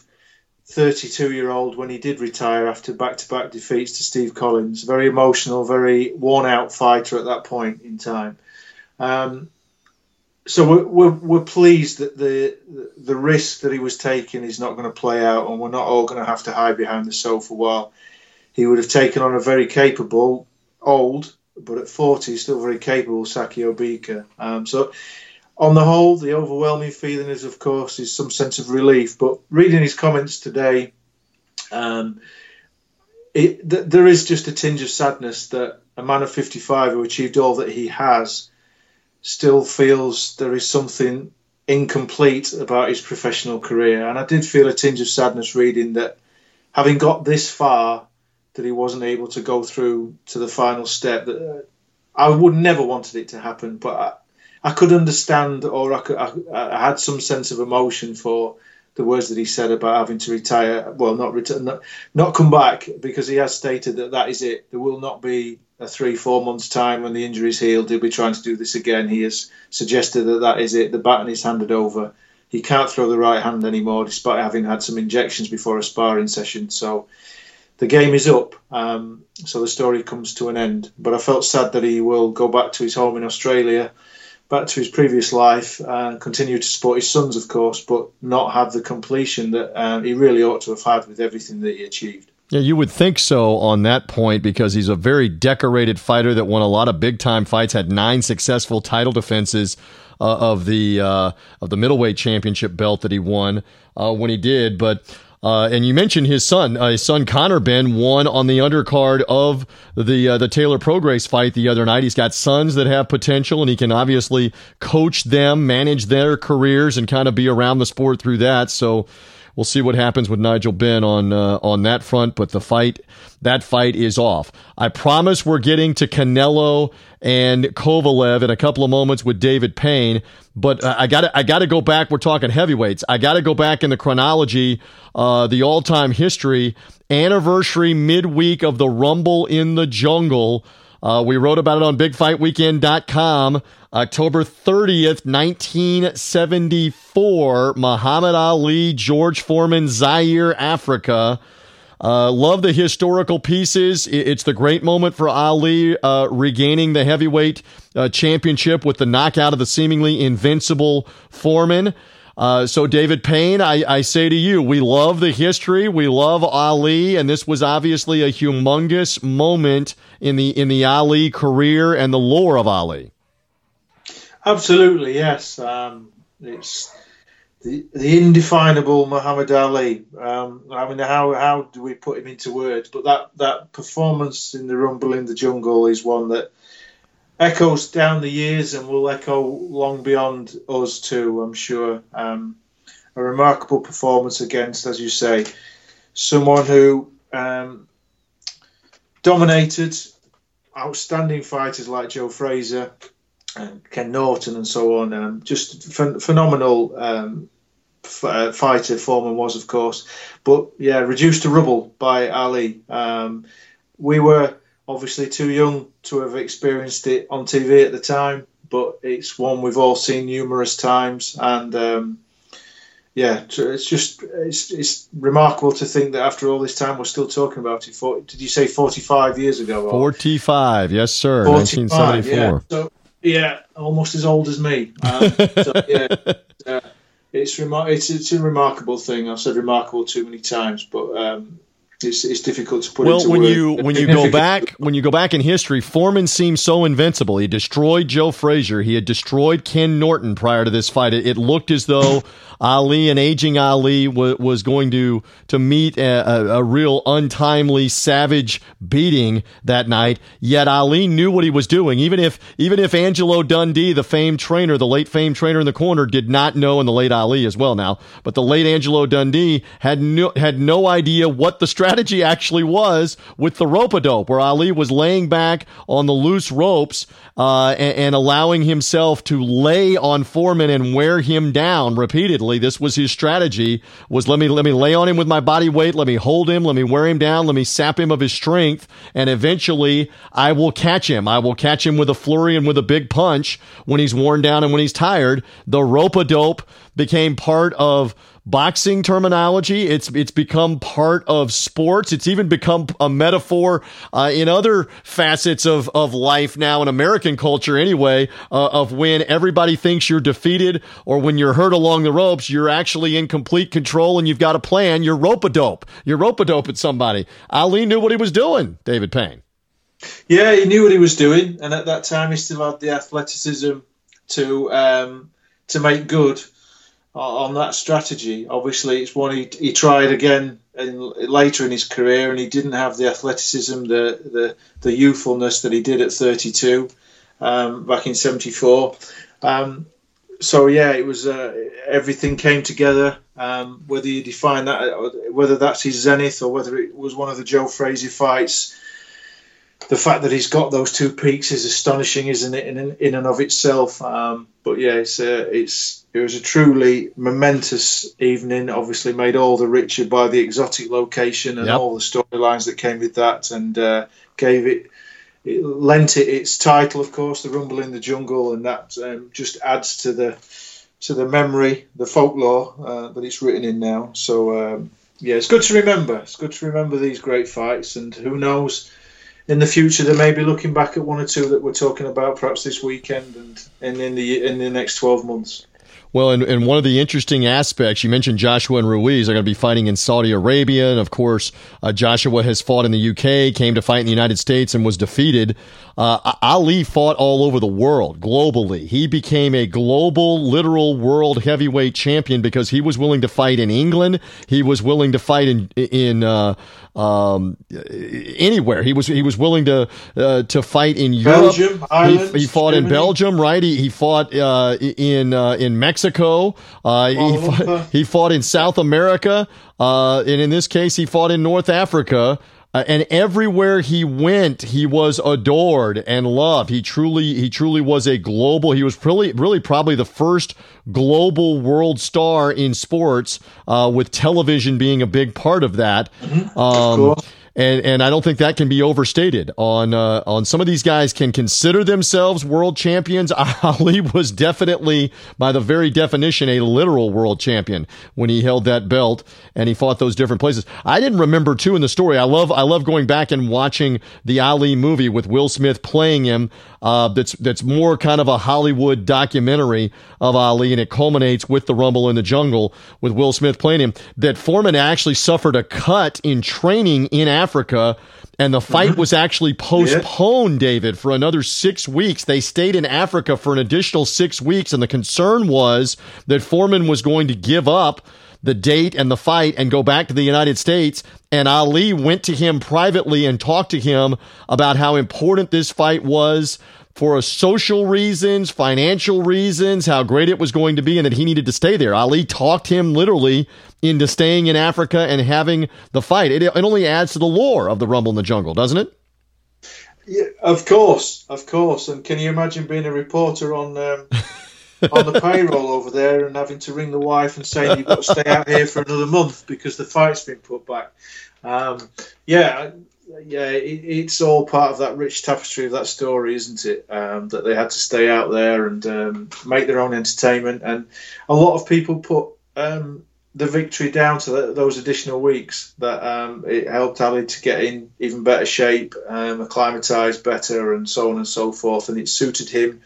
32 year old when he did retire after back to back defeats to Steve Collins. Very emotional, very worn out fighter at that point in time. Um, so we're, we're, we're, pleased that the the risk that he was taking is not going to play out, and we're not all going to have to hide behind the sofa while he would have taken on a very capable, old, but at 40 still very capable Sakio Bika. Um, so on the whole, the overwhelming feeling is, of course, is some sense of relief. But reading his comments today, um, it, th- there is just a tinge of sadness that a man of 55 who achieved all that he has still feels there is something incomplete about his professional career. And I did feel a tinge of sadness reading that having got this far, that he wasn't able to go through to the final step. That uh, I would never wanted it to happen, but I, I could understand, or I, could, I, I, had some sense of emotion for the words that he said about having to retire. Well, not return, not, not come back, because he has stated that that is it. There will not be three, four months' time when the injury's healed, he'll be trying to do this again. He has suggested that that is it. The baton is handed over. He can't throw the right hand anymore, despite having had some injections before a sparring session. So the game is up. Um, so the story comes to an end. But I felt sad that he will go back to his home in Australia, back to his previous life, and continue to support his sons, of course, but not have the completion that uh, he really ought to have had with everything that he achieved. Yeah, you would think so on that point because he's a very decorated fighter that won a lot of big time fights, had nine successful title defenses uh, of the uh, of the middleweight championship belt that he won uh, when he did. But uh, and you mentioned his son, uh, his son Conor Benn won on the undercard of the uh, the Taylor Prograis fight the other night. He's got sons that have potential, and he can obviously coach them, manage their careers, and kind of be around the sport through that. So we'll see what happens with Nigel Benn on uh, on that front. But the fight, that fight is off. I promise we're getting to Canelo and Kovalev in a couple of moments with David Payne. But I got I got to go back. We're talking heavyweights. I got to go back in the chronology, uh, the all time history anniversary midweek of the Rumble in the Jungle. Uh, we wrote about it on BigFightWeekend.com. October 30th, 1974. Muhammad Ali, George Foreman, Zaire, Africa. Uh, love the historical pieces. It's the great moment for Ali uh, regaining the heavyweight uh, championship with the knockout of the seemingly invincible Foreman. Uh, so, David Payne, I, I, say to you, we love the history. We love Ali, and this was obviously a humongous moment in the in the Ali career and the lore of Ali. Absolutely, yes. Um, it's the the indefinable Muhammad Ali. Um, I mean, how how do we put him into words? But that that performance in the Rumble in the Jungle is one that echoes down the years and will echo long beyond us too. I'm sure. Um, a remarkable performance against, as you say, someone who um, dominated outstanding fighters like Joe Frazier and Ken Norton and so on. Um, just ph- phenomenal um, f- uh, fighter Foreman was, of course. But yeah, reduced to rubble by Ali. Um, we were obviously too young to have experienced it on TV at the time, but it's one we've all seen numerous times, and um, yeah, it's just it's it's remarkable to think that after all this time we're still talking about it. For, did you say forty-five years ago? Forty-five, yes, sir, nineteen seventy-four. Yeah. So, yeah, almost as old as me. Um, so, *laughs* yeah, uh, it's, remar- it's it's a remarkable thing. I've said remarkable too many times, but um, it's, it's difficult to put well when word. you when you go back *laughs* when you go back in history foreman seems so invincible. He destroyed joe frazier. He had destroyed ken norton prior to this fight. It, it looked as though Ali, an aging Ali, w- was going to to meet a, a, a, real untimely, savage beating that night. Yet Ali knew what he was doing, even if even if Angelo Dundee, the famed trainer, the late famed trainer in the corner, did not know, and the late Ali as well now, but the late Angelo Dundee had no had no idea what the strategy actually was with the rope a dope, where Ali was laying back on the loose ropes uh, and, and allowing himself to lay on Foreman and wear him down repeatedly this was his strategy was let me let me lay on him with my body weight, let me hold him, let me wear him down, let me sap him of his strength, and eventually I will catch him. I will catch him with a flurry and with a big punch when he's worn down and when he's tired. The rope a dope became part of boxing terminology. It's it's become part of sports. It's even become a metaphor uh, in other facets of of life now in American culture, anyway. Uh, of when everybody thinks you're defeated or when you're hurt along the ropes, you're actually in complete control and you've got a plan. You're rope a dope. You're rope a dope at somebody. Ali knew what he was doing. David Payne. Yeah, he knew what he was doing, and at that time he still had the athleticism to um, to make good on that strategy. Obviously, it's one he, he tried again in, later in his career, and he didn't have the athleticism, the the, the youthfulness that he did at 32 um, back in '74. Um, so yeah, it was uh, everything came together. Um, whether you define that, whether that's his zenith or whether it was one of the Joe Frazier fights, the fact that he's got those two peaks is astonishing, isn't it, in in and of itself? Um, but yeah, it's uh, it's it was a truly momentous evening. Obviously, made all the richer by the exotic location and yep. all the storylines that came with that, and uh, gave it, it lent it its title, of course, the Rumble in the Jungle, and that um, just adds to the to the memory, the folklore uh, that it's written in now. So um, yeah, it's good to remember. It's good to remember these great fights, and who knows in the future they may be looking back at one or two that we're talking about perhaps this weekend and, and in the in the next 12 months well, and, and one of the interesting aspects, you mentioned Joshua and Ruiz are going to be fighting in Saudi Arabia. And of course, uh, Joshua has fought in the UK, came to fight in the United States, and was defeated. Uh, Ali fought all over the world, globally. He became a global, literal world heavyweight champion because he was willing to fight in England. He was willing to fight in, in, uh, um, anywhere. He was he was willing to uh, to fight in Europe. Belgium, Ireland, he, he fought Germany. in Belgium, right? He, he fought uh, in uh, in Mexico. Uh, he, fought, he fought in South America, uh, and in this case, he fought in North Africa. Uh, and everywhere he went, he was adored and loved. He truly, he truly was a global. He was really, really probably the first global world star in sports, uh, with television being a big part of that. Mm-hmm. Um, cool. And and I don't think that can be overstated. On uh, on some of these guys can consider themselves world champions. *laughs* Ali was definitely, by the very definition, a literal world champion when he held that belt and he fought those different places. I didn't remember too in the story. I love I love going back and watching the Ali movie with Will Smith playing him. Uh, that's that's more kind of a Hollywood documentary of Ali, and it culminates with the Rumble in the Jungle with Will Smith playing him. That Foreman actually suffered a cut in training in Africa. Africa, and the fight mm-hmm. was actually postponed. David, for another six weeks. They stayed in Africa for an additional six weeks. And the concern was that Foreman was going to give up the date and the fight and go back to the United States. And Ali went to him privately and talked to him about how important this fight was for social reasons, financial reasons, how great it was going to be, and that he needed to stay there. Ali talked him literally into staying in Africa and having the fight. It, it only adds to the lore of the Rumble in the Jungle, doesn't it? Yeah, of course, of course. And can you imagine being a reporter on um, *laughs* on the payroll over there and having to ring the wife and saying you've got to stay out here for another month because the fight's been put back. Um, yeah, yeah, it, it's all part of that rich tapestry of that story, isn't it? Um, that they had to stay out there and um, make their own entertainment, and a lot of people put um, the victory down to the, those additional weeks. That um, it helped Ali to get in even better shape, um, acclimatise better, and so on and so forth, and it suited him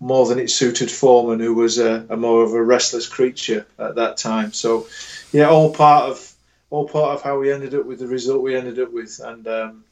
more than it suited Foreman, who was a, a, more of a restless creature at that time. So, yeah, all part of all part of how we ended up with the result we ended up with, and um,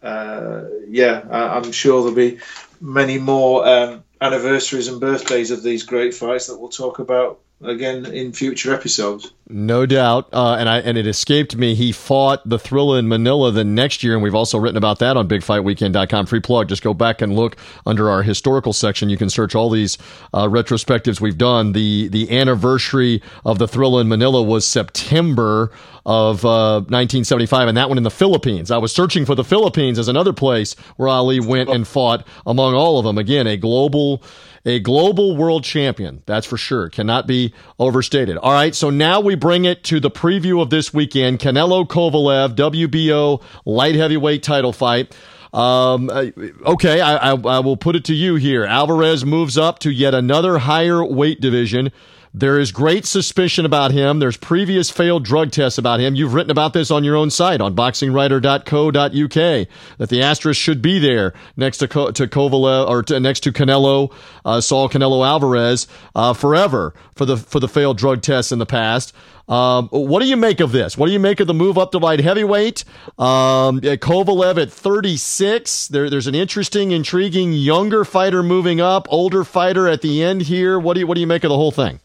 uh, yeah, I, am sure there'll be many more um, anniversaries and birthdays of these great fights that we'll talk about again in future episodes. No doubt, uh, and I and it escaped me. He fought the Thrilla in Manila the next year, and we've also written about that on BigFightWeekend.com. Free plug. Just go back and look under our historical section. You can search all these uh, retrospectives we've done. the The anniversary of the Thrilla in Manila was September of uh, 1975, and that one in the Philippines. I was searching for the Philippines as another place where Ali went and fought among all of them. Again, a global a global world champion. That's for sure. Cannot be overstated. All right. So now we bring it to the preview of this weekend Canelo Kovalev, WBO light heavyweight title fight. Um, uh, okay, I, I, I will put it to you here. Alvarez moves up to yet another higher weight division. There is great suspicion about him. There's previous failed drug tests about him. You've written about this on your own site on boxingwriter.co.uk that the asterisk should be there next to to Kovalev or to, next to Canelo, uh, Saul Canelo Alvarez uh, forever for the for the failed drug tests in the past. Um, what do you make of this? What do you make of the move up to light heavyweight? Um, Kovalev at 36. There, there's an interesting, intriguing younger fighter moving up, older fighter at the end here. What do you what do you make of the whole thing?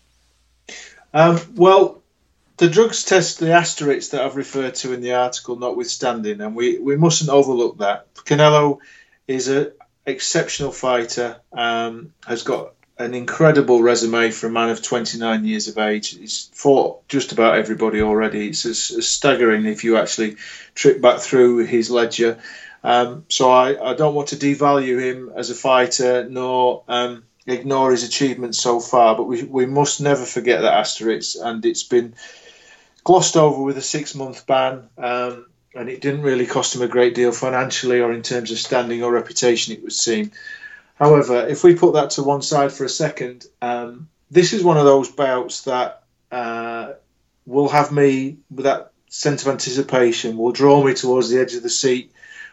Um, well, the drugs test, the asterisks that I've referred to in the article, notwithstanding, and we, we mustn't overlook that. Canelo is an exceptional fighter, um, has got an incredible resume for a man of 29 years of age. He's fought just about everybody already. It's, it's staggering if you actually trip back through his ledger. Um, so I, I, don't want to devalue him as a fighter, nor um, ignore his achievements so far, but we, we must never forget that asterisk, and it's been glossed over with a six month ban, um, and it didn't really cost him a great deal financially or in terms of standing or reputation, it would seem. However, if we put that to one side for a second, um, this is one of those bouts that uh, will have me with that sense of anticipation, will draw me towards the edge of the seat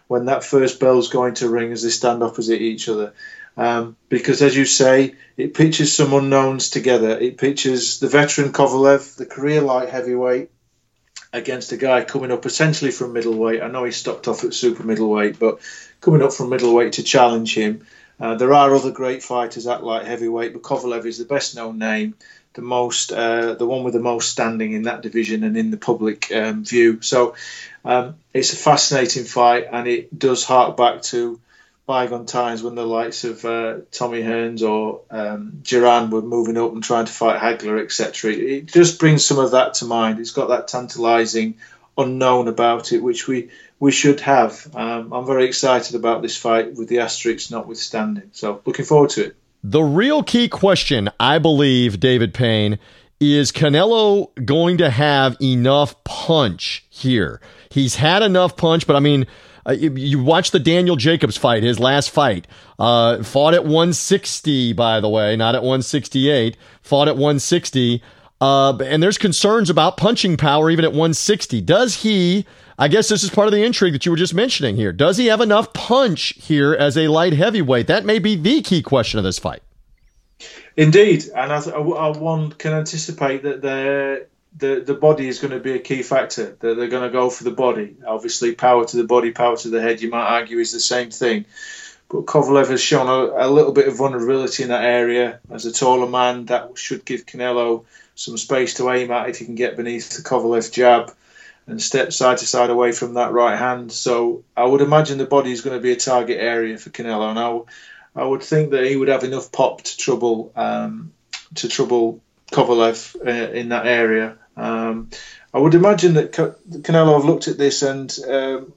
when that first bell's going to ring as they stand opposite each other. Um, because, as you say, it pitches some unknowns together. It pitches the veteran Kovalev, the career light heavyweight, against a guy coming up essentially from middleweight. I know he stopped off at super middleweight, but coming up from middleweight to challenge him. Uh, there are other great fighters at light heavyweight, but Kovalev is the best known name, the most, uh, the one with the most standing in that division and in the public um, view. So um, it's a fascinating fight, and it does hark back to bygone times when the likes of uh, Tommy Hearns or um, Duran were moving up and trying to fight Hagler, etc. It just brings some of that to mind. It's got that tantalising unknown about it, which we we should have. Um, I'm very excited about this fight with the asterisks notwithstanding. So looking forward to it. The real key question, I believe, David Payne, is Canelo going to have enough punch here? He's had enough punch, but I mean, uh, you, watch the Daniel Jacobs fight, his last fight. Uh, fought at 160, by the way, not at 168. Fought at 160. Uh, and there's concerns about punching power even at 160. Does he? I guess this is part of the intrigue that you were just mentioning here. Does he have enough punch here as a light heavyweight? That may be the key question of this fight. Indeed, and I, I, one can anticipate that the the body is going to be a key factor. That they're going to go for the body. Obviously, power to the body, power to the head. You might argue is the same thing. But Kovalev has shown a, a, little bit of vulnerability in that area. As a taller man, that should give Canelo some space to aim at if he can get beneath the Kovalev jab and step side to side away from that right hand. So I would imagine the body is going to be a target area for Canelo. Now, I would think that he would have enough pop to trouble um, to trouble Kovalev uh, in that area. Um, I would imagine that Canelo have looked at this and um,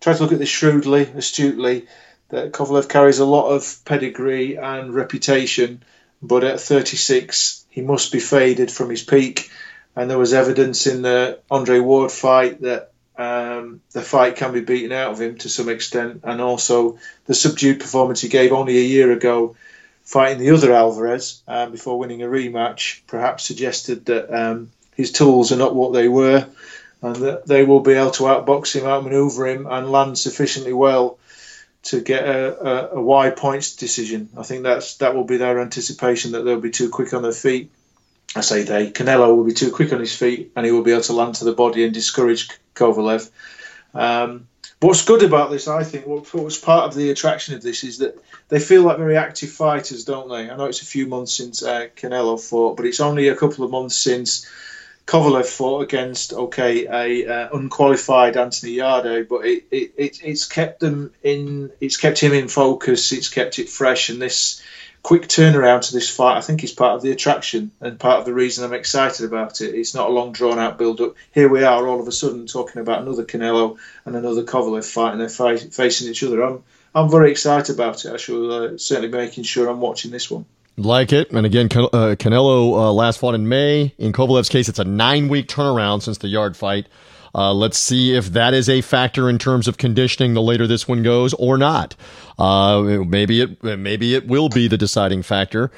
tried to look at this shrewdly, astutely, that Kovalev carries a lot of pedigree and reputation, but at 36 he must be faded from his peak. And there was evidence in the Andre Ward fight that um, the fight can be beaten out of him to some extent, and also the subdued performance he gave only a year ago, fighting the other Alvarez um, before winning a rematch, perhaps suggested that um, his tools are not what they were, and that they will be able to outbox him, outmaneuver him, and land sufficiently well to get a, a, a wide points decision. I think that's that will be their anticipation that they'll be too quick on their feet. I say they. Canelo will be too quick on his feet, and he will be able to land to the body and discourage Kovalev. Um, what's good about this, I think, what, what's part of the attraction of this is that they feel like very active fighters, don't they? I know it's a few months since uh, Canelo fought, but it's only a couple of months since Kovalev fought against okay a uh, unqualified Anthony Yarde, but it, it, it, it's kept them in it's kept him in focus. It's kept it fresh, and this quick turnaround to this fight I think is part of the attraction and part of the reason I'm excited about it. It's not a long drawn out build up. Here we are all of a sudden talking about another Canelo and another Kovalev fight, and they're facing each other. I'm I'm very excited about it. I shall uh, certainly be making sure I'm watching this one. Like it. And again, uh, Canelo uh, last fought in May. In Kovalev's case, it's a nine week turnaround since the Yarde fight. Uh, let's see if that is a factor in terms of conditioning the later this one goes or not. Uh, maybe it maybe it will be the deciding factor.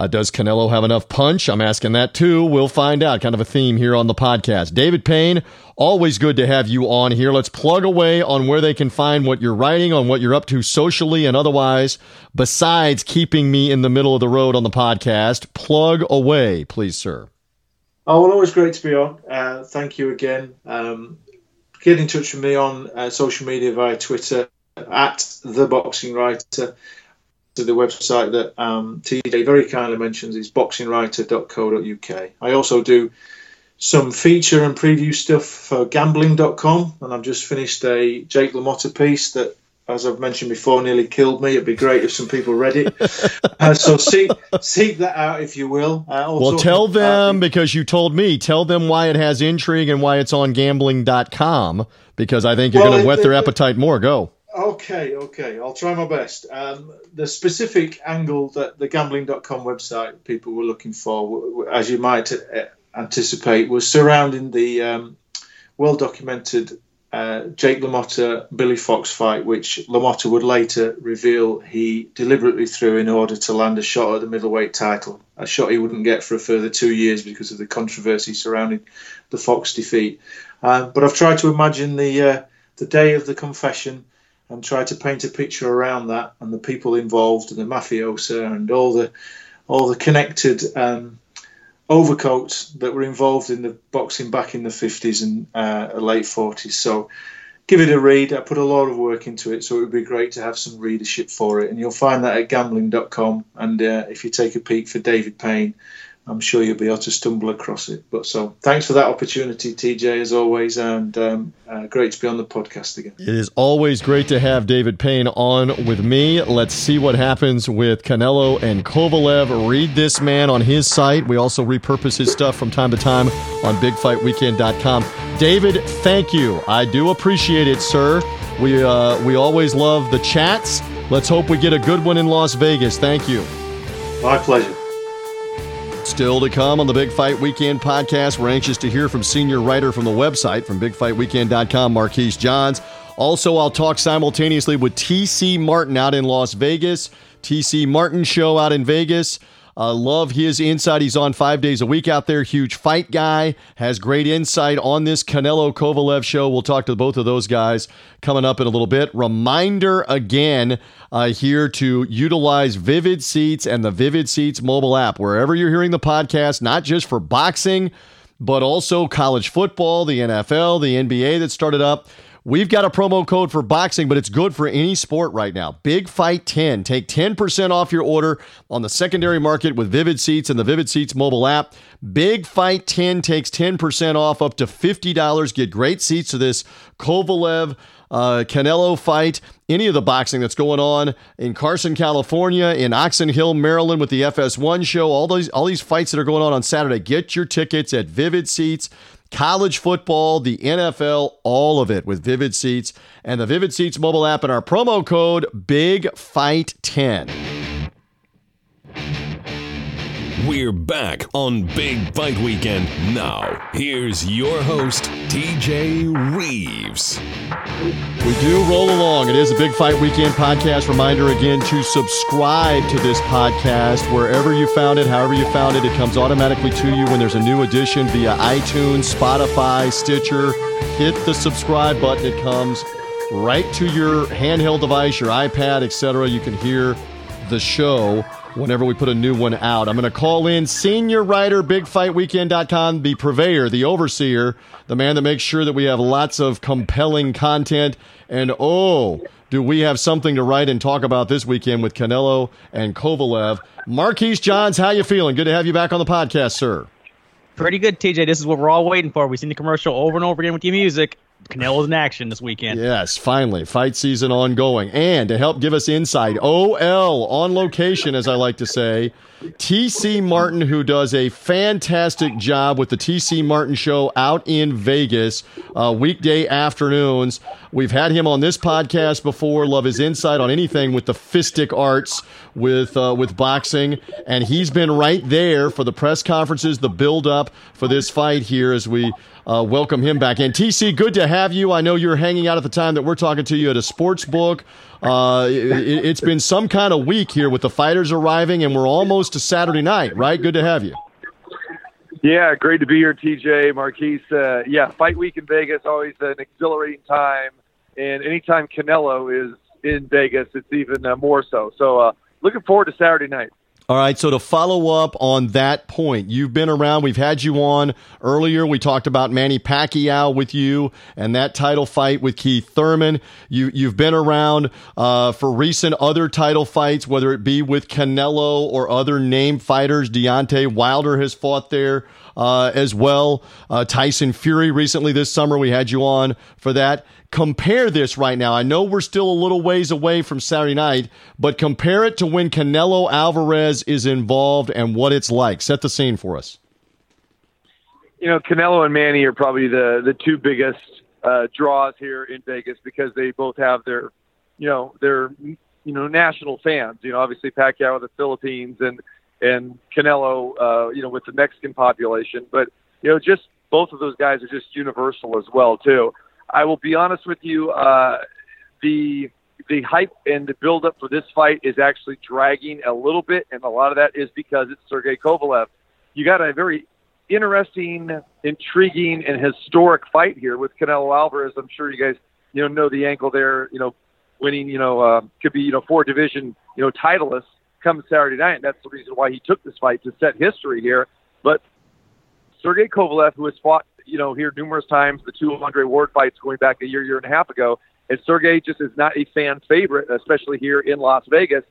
Uh, does Canelo have enough punch? I'm asking that too. We'll find out. Kind of a theme here on the podcast. David Payne, always good to have you on here. Let's plug away on where they can find what you're writing, on what you're up to socially and otherwise, besides keeping me in the middle of the road on the podcast. Plug away, please, sir. Oh, well, always great to be on. Uh, thank you again. Um, get in touch with me on uh, social media via Twitter at the Boxing Writer to the website that um, TJ very kindly mentions is boxingwriter.co.uk. I also do some feature and preview stuff for gambling.com, and I've just finished a Jake LaMotta piece that, as I've mentioned before, nearly killed me. It'd be great if some people read it. *laughs* uh, so seek seek that out if you will. Uh, well, tell them because you told me. Tell them why it has intrigue and why it's on gambling.com because I think you're well, going to whet their appetite more. Go. Okay, okay. I'll try my best. Um, the specific angle that the gambling.com website people were looking for, as you might uh, anticipate, was surrounding the um, well documented uh, Jake LaMotta Billy Fox fight, which LaMotta would later reveal he deliberately threw in order to land a shot at the middleweight title, a shot he wouldn't get for a further two years because of the controversy surrounding the Fox defeat. Um, but I've tried to imagine the uh, the day of the confession and try to paint a picture around that and the people involved and the mafiosa and all the all the connected um, overcoats that were involved in the boxing back in the 50s and uh, late 40s. So give it a read. I put a lot of work into it, so it would be great to have some readership for it. And you'll find that at gambling.com. And uh, if you take a peek for David Payne, I'm sure you'll be able to stumble across it. But so thanks for that opportunity, TJ, as always, and um, uh, great to be on the podcast again. It is always great to have David Payne on with me. Let's see what happens with Canelo and Kovalev. Read this man on his site. We also repurpose his stuff from time to time on BigFightWeekend.com. David, thank you. I do appreciate it, sir. We uh, we always love the chats. Let's hope we get a good one in Las Vegas. Thank you. My pleasure. Still to come on the Big Fight Weekend podcast. We're anxious to hear from senior writer from the website from bigfightweekend.com, Marquise Johns. Also, I'll talk simultaneously with TC Martin out in Las Vegas. TC Martin show out in Vegas. Uh, love his insight. He's on five days a week out there. Huge fight guy. Has great insight on this Canelo Kovalev show. We'll talk to both of those guys coming up in a little bit. Reminder again uh, here to utilize Vivid Seats and the Vivid Seats mobile app wherever you're hearing the podcast, not just for boxing, but also college football, the NFL, the NBA that started up. We've got a promo code for boxing, but it's good for any sport right now. Big Fight 10. Take 10% off your order on the secondary market with Vivid Seats and the Vivid Seats mobile app. Big Fight 10 takes 10% off up to $50. Get great seats to this Kovalev uh, Canelo fight, any of the boxing that's going on in Carson, California, in Oxon Hill, Maryland, with the FS1 show, all these all these fights that are going on on Saturday. Get your tickets at Vivid Seats college football, the NFL, all of it with Vivid Seats and the Vivid Seats mobile app and our promo code Big Fight 10. We're back on Big Fight Weekend. Now, here's your host, TJ Reeves. We do roll along. It is a Big Fight Weekend podcast. Reminder again to subscribe to this podcast wherever you found it, however you found it. It comes automatically to you when there's a new edition via iTunes, Spotify, Stitcher. Hit the subscribe button. It comes right to your handheld device, your iPad, etc. You can hear the show whenever we put a new one out. I'm going to call in senior writer, bigfightweekend.com, the purveyor, the overseer, the man that makes sure that we have lots of compelling content. And oh, do we have something to write and talk about this weekend with Canelo and Kovalev. Marquise Johns, how you feeling? Good to have you back on the podcast, sir. Pretty good, TJ. This is what we're all waiting for. We've seen the commercial over and over again with your music. Canelo's in action this weekend. Yes, finally, fight season ongoing. And to help give us insight, OL on location, as I like to say, TC Martin, who does a fantastic job with the TC Martin Show out in Vegas, uh, weekday afternoons. We've had him on this podcast before. Love his insight on anything with the fistic arts, with uh, with boxing, and he's been right there for the press conferences, the build up for this fight here as we uh, welcome him back in. TC, good to have you. I know you're hanging out at the time that we're talking to you at a sports book. Uh, it, has been some kind of week here with the fighters arriving, and we're almost to Saturday night, right? Good to have you. Yeah, great to be here, TJ Marquise. Uh, yeah, fight week in Vegas always an exhilarating time, and anytime Canelo is in Vegas, it's even uh, more so. So, uh, looking forward to Saturday night. All right, so to follow up on that point, you've been around. We've had you on earlier. We talked about Manny Pacquiao with you and that title fight with Keith Thurman. You you've been around uh, for recent other title fights, whether it be with Canelo or other name fighters. Deontay Wilder has fought there uh, as well. Uh, Tyson Fury recently this summer. We had you on for that compare this right now. I know we're still a little ways away from Saturday night, but compare it to when Canelo Alvarez is involved and what it's like. Set the scene for us. You know, Canelo and Manny are probably the the two biggest uh, draws here in Vegas because they both have their, you know, their you know national fans. You know, obviously Pacquiao with the Philippines and and Canelo, uh, you know, with the Mexican population. But you know, just both of those guys are just universal as well too. I will be honest with you. Uh, the the hype and the build up for this fight is actually dragging a little bit, and a lot of that is because it's Sergey Kovalev. You got a very interesting, intriguing, and historic fight here with Canelo Alvarez. I'm sure you guys you know know the angle there. You know, winning you know uh, could be you know four division you know titleists come Saturday night. And that's the reason why he took this fight to set history here. But Sergey Kovalev, who has fought you know, here numerous times, the two Andre Ward fights going back a year, year and a half ago. And Sergey just is not a fan favorite, especially here in Las Vegas.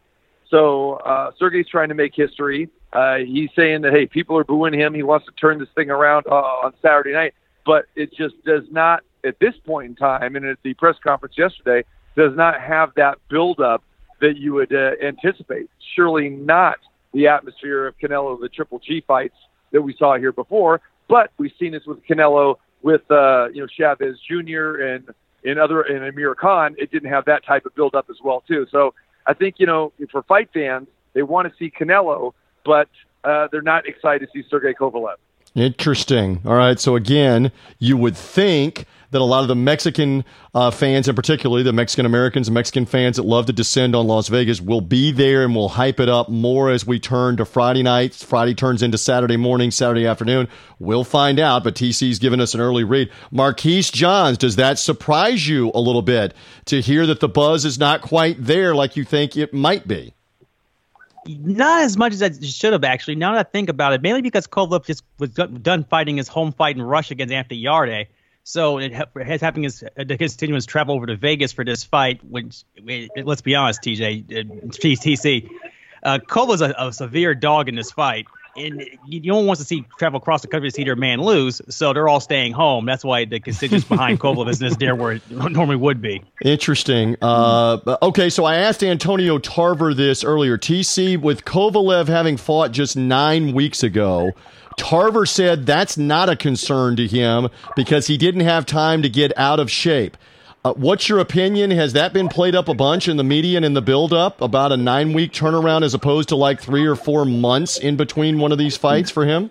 So uh, Sergey's trying to make history. Uh, he's saying that hey, people are booing him. He wants to turn this thing around uh, on Saturday night, but it just does not at this point in time. And at the press conference yesterday, does not have that buildup that you would uh, anticipate. Surely not the atmosphere of Canelo, the Triple G fights that we saw here before. But we've seen this with Canelo, with uh, you know Chavez Jr. and and other and Amir Khan. It didn't have that type of build up as well too. So I think you know for fight fans, they want to see Canelo, but uh, they're not excited to see Sergey Kovalev. Interesting. All right. So again, you would think that a lot of the Mexican uh, fans, and particularly the Mexican Americans Mexican fans that love to descend on Las Vegas, will be there and will hype it up more as we turn to Friday night. Friday turns into Saturday morning, Saturday afternoon. We'll find out, but TC's given us an early read. Marquise Johns, does that surprise you a little bit to hear that the buzz is not quite there like you think it might be? Not as much as I should have actually. Now that I think about it, mainly because Kovalev just was done fighting his home fight in Russia against Anthony Yarde. So it has having his uh, continuous travel over to Vegas for this fight. Which let's be honest, TJ, TC, uh, Kovalev's a, a severe dog in this fight and you don't want to see travel across the country to see their man lose, so they're all staying home. That's why the constituents behind Kovalev isn't as there where it *laughs* normally would be. Interesting. Uh, okay, so I asked Antonio Tarver this earlier. TC with Kovalev having fought just nine weeks ago. Tarver said that's not a concern to him because he didn't have time to get out of shape. Uh, what's your opinion? Has that been played up a bunch in the media and in the build-up about a nine-week turnaround as opposed to like three or four months in between one of these fights for him?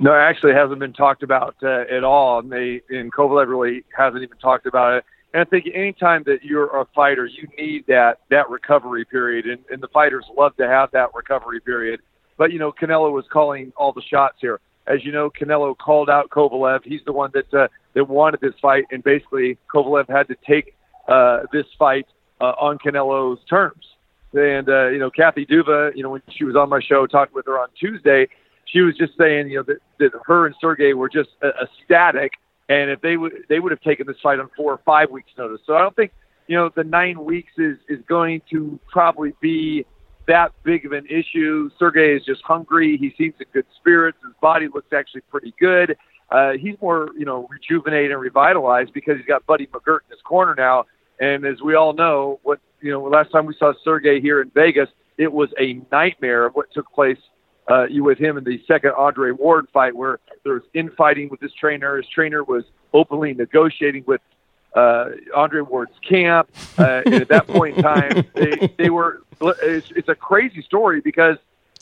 No, actually, hasn't been talked about uh, at all. And they and Kovalev really hasn't even talked about it. And I think anytime that you're a fighter, you need that that recovery period, and, and the fighters love to have that recovery period. But you know, Canelo was calling all the shots here. As you know, Canelo called out Kovalev. He's the one that uh, that wanted this fight, and basically Kovalev had to take uh, this fight uh, on Canelo's terms. And uh, you know, Kathy Duva, you know, when she was on my show, talking with her on Tuesday, she was just saying, you know, that, that her and Sergey were just uh, ecstatic, and if they would, they would have taken this fight on four or five weeks' notice. So I don't think, you know, the nine weeks is is going to probably be that big of an issue. Sergey is just hungry. He seems in good spirits. His body looks actually pretty good. Uh, he's more, you know, rejuvenated and revitalized because he's got Buddy McGirt in his corner now. And as we all know, what you know, last time we saw Sergey here in Vegas, it was a nightmare of what took place uh, with him in the second Andre Ward fight, where there was infighting with his trainer. His trainer was openly negotiating with uh, Andre Ward's camp. Uh, and at that point in time, *laughs* they, they were. It's, it's a crazy story because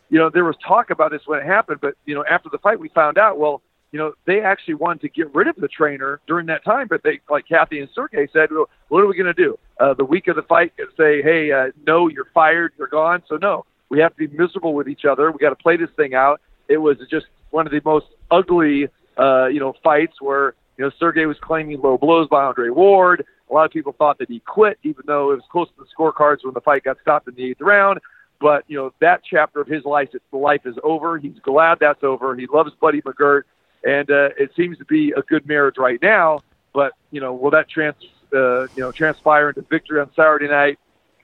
you know there was talk about this when it happened, but you know after the fight we found out. Well, you know they actually wanted to get rid of the trainer during that time, but they like Kathy and Sergey said, well, what are we going to do? Uh, the week of the fight, say, hey, uh, no, you're fired, you're gone. So no, we have to be miserable with each other. We got to play this thing out. It was just one of the most ugly, uh, you know, fights where you know, Sergey was claiming low blows by Andre Ward. A lot of people thought that he quit, even though it was close to the scorecards when the fight got stopped in the eighth round. But you know, that chapter of his life, life is over. He's glad that's over. He loves Buddy McGirt, and uh, it seems to be a good marriage right now. But you know, will that trans uh, you know transpire into victory on Saturday night?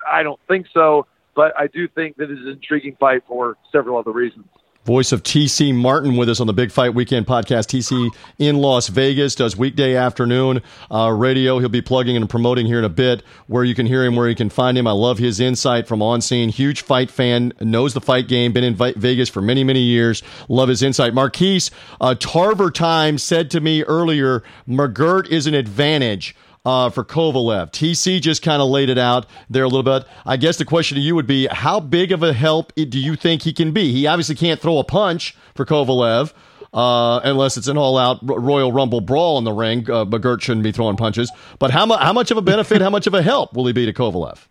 I don't think so. But I do think that it is an intriguing fight for several other reasons. Voice of TC Martin with us on the Big Fight Weekend podcast. TC in Las Vegas does weekday afternoon uh, radio. He'll be plugging and promoting here in a bit where you can hear him, where you can find him. I love his insight from on scene. Huge fight fan, knows the fight game, been in Vegas for many, many years. Love his insight. Marquise, uh, Tarver Time said to me earlier, McGirt is an advantage uh, for Kovalev. TC just kind of laid it out there a little bit. I guess the question to you would be how big of a help do you think he can be? He obviously can't throw a punch for Kovalev. Uh, unless it's an all-out Royal Rumble brawl in the ring, uh, McGirt shouldn't be throwing punches. But how, mu- how much of a benefit, how much of a help will he be to Kovalev?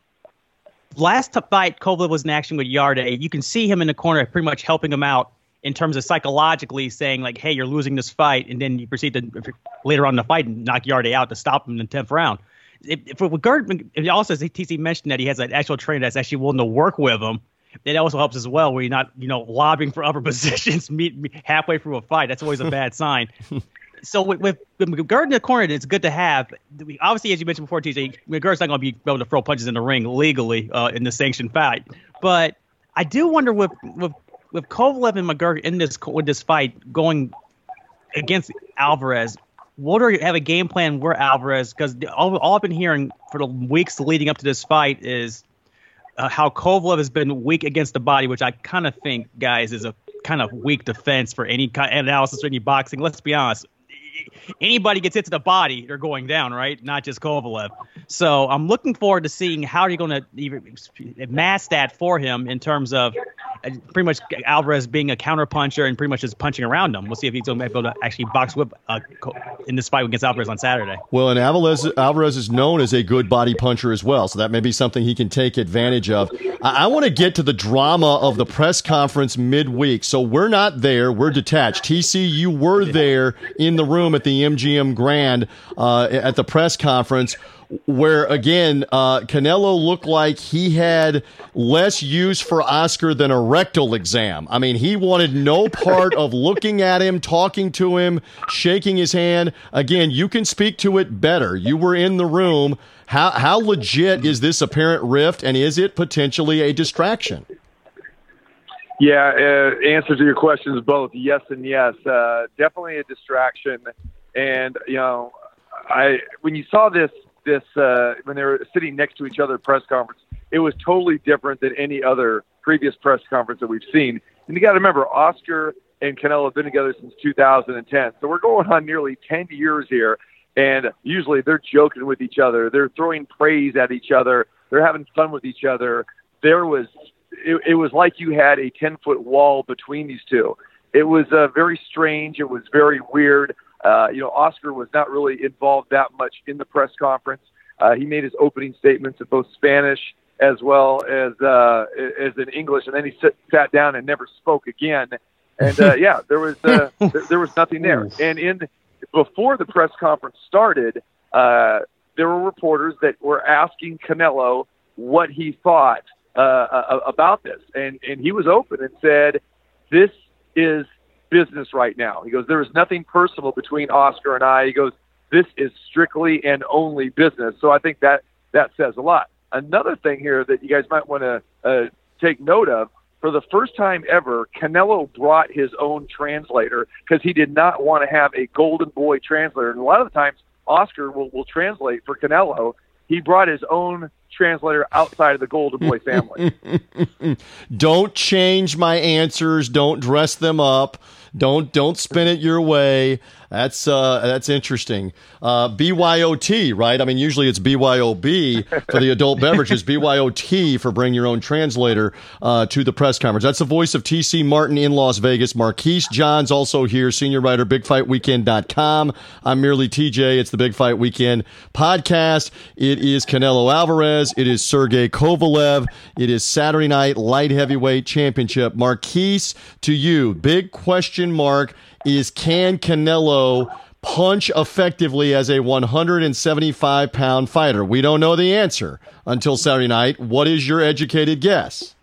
Last fight, Kovalev was in action with Yarde. You can see him in the corner, pretty much helping him out in terms of psychologically saying like, "Hey, you're losing this fight," and then you proceed to later on in the fight and knock Yarde out to stop him in the tenth round. If, if with Gert, also TC mentioned that he has an actual trainer that's actually willing to work with him. It also helps as well, where you're not, you know, lobbying for upper *laughs* positions meet, meet halfway through a fight. That's always a bad sign. *laughs* so with, with, with in the corner, it's good to have. Obviously, as you mentioned before, TJ, McGirt's not going to be able to throw punches in the ring legally uh, in the sanctioned fight. But I do wonder with with with Kovalev and McGirt in this with this fight going against Alvarez, what are you have a game plan where Alvarez? Because all, all, I've been hearing for the weeks leading up to this fight is uh, how Kovalev has been weak against the body, which I kind of think, guys, is a kind of weak defense for any kind of analysis or any boxing. Let's be honest. Anybody gets hit to the body, they're going down, right? Not just Kovalev. So I'm looking forward to seeing how you're going to mask that for him in terms of pretty much Alvarez being a counter puncher and pretty much just punching around him. We'll see if he's able to actually box whip uh, in this fight against Alvarez on Saturday. Well, and Alvarez, Alvarez is known as a good body puncher as well, so that may be something he can take advantage of. I, I want to get to the drama of the press conference midweek. So we're not there; we're detached. TC, you were there in the room at the MGM Grand uh, at the press conference where again uh, Canelo looked like he had less use for Oscar than a rectal exam. I mean, he wanted no part of *laughs* looking at him, talking to him, shaking his hand. Again, you can speak to it better. You were in the room. How how legit is this apparent rift, and is it potentially a distraction? Yeah, uh, answer to your questions both yes and yes. Uh, definitely a distraction, and you know, I when you saw this this uh, when they were sitting next to each other at press conference. It was totally different than any other previous press conference that we've seen. And you got to remember, Oscar and Canelo have been together since 2010, so we're going on nearly 10 years here. And usually they're joking with each other, they're throwing praise at each other, they're having fun with each other. There was it, it was like you had a 10 foot wall between these two. It was uh, very strange. It was very weird. Uh, you know, Oscar was not really involved that much in the press conference. Uh, he made his opening statements in both Spanish as well as uh, as in English, and then he sit, sat down and never spoke again. And uh, yeah, there was uh, *laughs* there, there was nothing there. And in before the press conference started, uh, there were reporters that were asking Canelo what he thought uh, about this, and and he was open and said, "This is business right now. He goes, there is nothing personal between Oscar and I. He goes, this is strictly and only business. So I think that that says a lot. Another thing here that you guys might want to uh, take note of for the first time ever, Canelo brought his own translator because he did not want to have a golden boy translator. And a lot of the times, Oscar will, will translate for Canelo. He brought his own translator outside of the Golden Boy family. *laughs* don't change my answers. Don't dress them up. Don't don't spin it your way. That's uh, that's interesting. Uh, BYOT, right? I mean, usually it's BYOB for the adult beverages. BYOT for bring your own translator uh, to the press conference. That's the voice of TC Martin in Las Vegas. Marquise Johns also here, senior writer, BigFightWeekend.com. I'm merely TJ. It's the Big Fight Weekend podcast. It is Canelo Alvarez. It is Sergey Kovalev. It is Saturday night light heavyweight championship. Marquise, to you, big question mark is can Canelo punch effectively as a 175 pound fighter? We don't know the answer until Saturday night. What is your educated guess?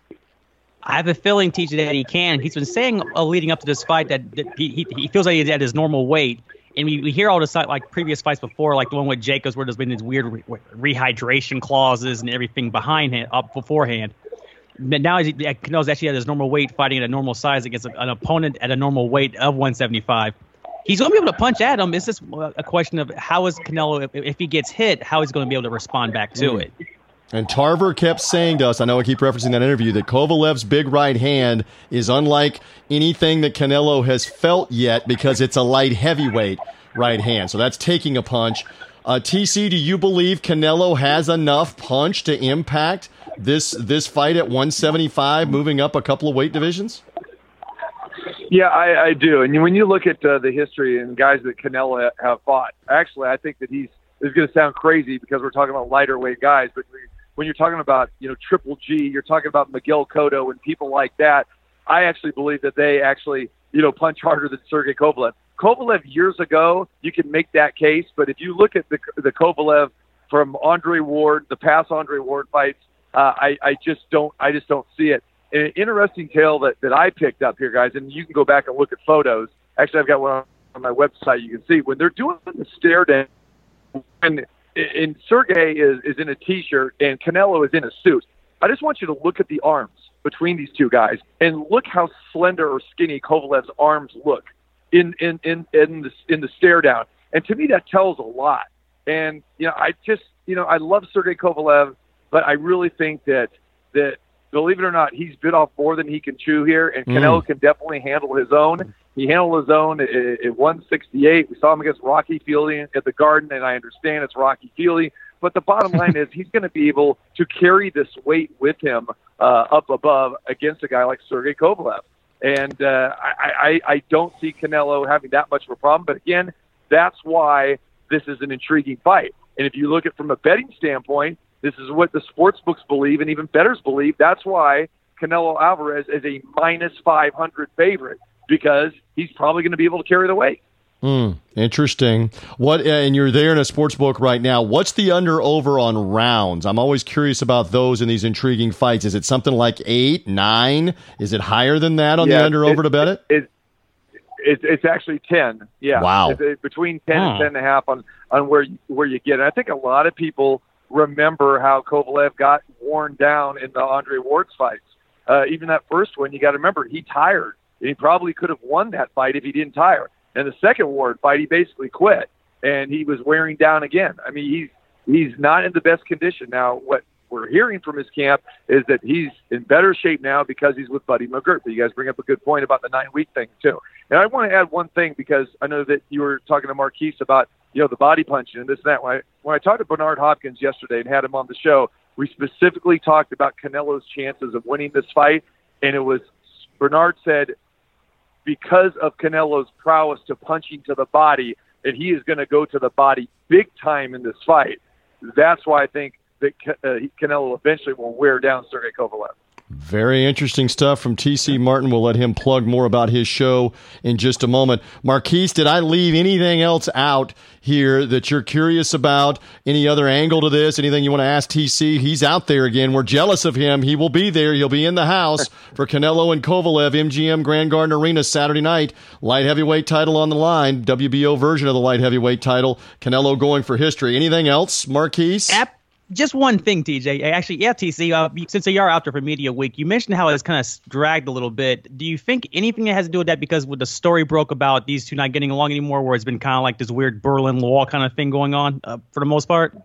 I have a feeling, TJ, that he can. He's been saying uh, leading up to this fight that, that he, he, he, feels like he's at his normal weight. And we, we hear all this like previous fights before, like the one with Jacobs, where there's been these weird re- rehydration clauses and everything behind him, up beforehand. But now he knows actually at his normal weight, fighting at a normal size against an opponent at a normal weight of 175. He's going to be able to punch at him. It's just a question of how is Canelo, if, if he gets hit, how he's going to be able to respond back to mm. it. And Tarver kept saying to us, I know I keep referencing that interview, that Kovalev's big right hand is unlike anything that Canelo has felt yet because it's a light heavyweight right hand. So that's taking a punch. Uh, TC, do you believe Canelo has enough punch to impact this this fight at 175, moving up a couple of weight divisions? Yeah, I, I do. And when you look at uh, the history and guys that Canelo have fought, actually, I think that he's. Is going to sound crazy because we're talking about lighter weight guys, but when you're talking about you know Triple G, you're talking about Miguel Cotto and people like that. I actually believe that they actually you know punch harder than Sergey Kovalev. Kovalev years ago, you can make that case, but if you look at the the Kovalev from Andre Ward, the past Andre Ward fights, uh, I, I just don't I just don't see it. an interesting tale that, that I picked up here, guys, and you can go back and look at photos. Actually, I've got one on my website. You can see when they're doing the stare down, and, and Sergey is, is in a t-shirt and Canelo is in a suit. I just want you to look at the arms between these two guys and look how slender or skinny Kovalev's arms look in in in in the in the stare down. And to me, that tells a lot. And you know, I just you know, I love Sergey Kovalev. But I really think that that believe it or not, he's bit off more than he can chew here, and mm. Canelo can definitely handle his own. He handled his own at, at 168. We saw him against Rocky Fielding at the Garden, and I understand it's Rocky Fielding, but the bottom line *laughs* is he's going to be able to carry this weight with him uh, up above against a guy like Sergey Kovalev. And uh, I, I, I don't see Canelo having that much of a problem. But again, that's why this is an intriguing fight. And if you look at from a betting standpoint, this is what the sports books believe, and even bettors believe. That's why Canelo Alvarez is a minus 500 favorite because he's probably going to be able to carry the weight. Hmm. interesting. What and you're there in a sports book right now. What's the under over on rounds? I'm always curious about those in these intriguing fights. Is it something like eight, nine? Is it higher than that on yeah, the under over to bet it? it, it it's actually ten. Yeah. Wow. It's, between ten and ten and a half on on where you, where you get. it. I think a lot of people remember how Kovalev got worn down in the Andre Ward's fights. Uh, even that first one, you got to remember he tired, and he probably could have won that fight if he didn't tire. And the second Ward fight, he basically quit, and he was wearing down again. I mean, he's he's not in the best condition now. What we're hearing from his camp is that he's in better shape now because he's with Buddy McGirt. But you guys bring up a good point about the nine week thing too. And I want to add one thing because I know that you were talking to Marquise about you know the body punching and this and that. When I when I talked to Bernard Hopkins yesterday and had him on the show, we specifically talked about Canelo's chances of winning this fight, and it was Bernard said because of Canelo's prowess to punching to the body, and he is going to go to the body big time in this fight. That's why I think that uh, Canelo eventually will wear down Sergey Kovalev. Very interesting stuff from TC Martin. We'll let him plug more about his show in just a moment. Marquise, did I leave anything else out here that you're curious about? Any other angle to this? Anything you want to ask TC? He's out there again. We're jealous of him. He will be there. He'll be in the house *laughs* for Canelo and Kovalev, MGM Grand Garden Arena Saturday night. Light heavyweight title on the line. WBO version of the light heavyweight title. Canelo going for history. Anything else, Marquise? Ap- just one thing, TJ. Actually, yeah, TC. Uh, since you are out there for media week, you mentioned how it's kind of dragged a little bit. Do you think anything that has to do with that because with the story broke about these two not getting along anymore, where it's been kind of like this weird Berlin Wall kind of thing going on uh, for the most part?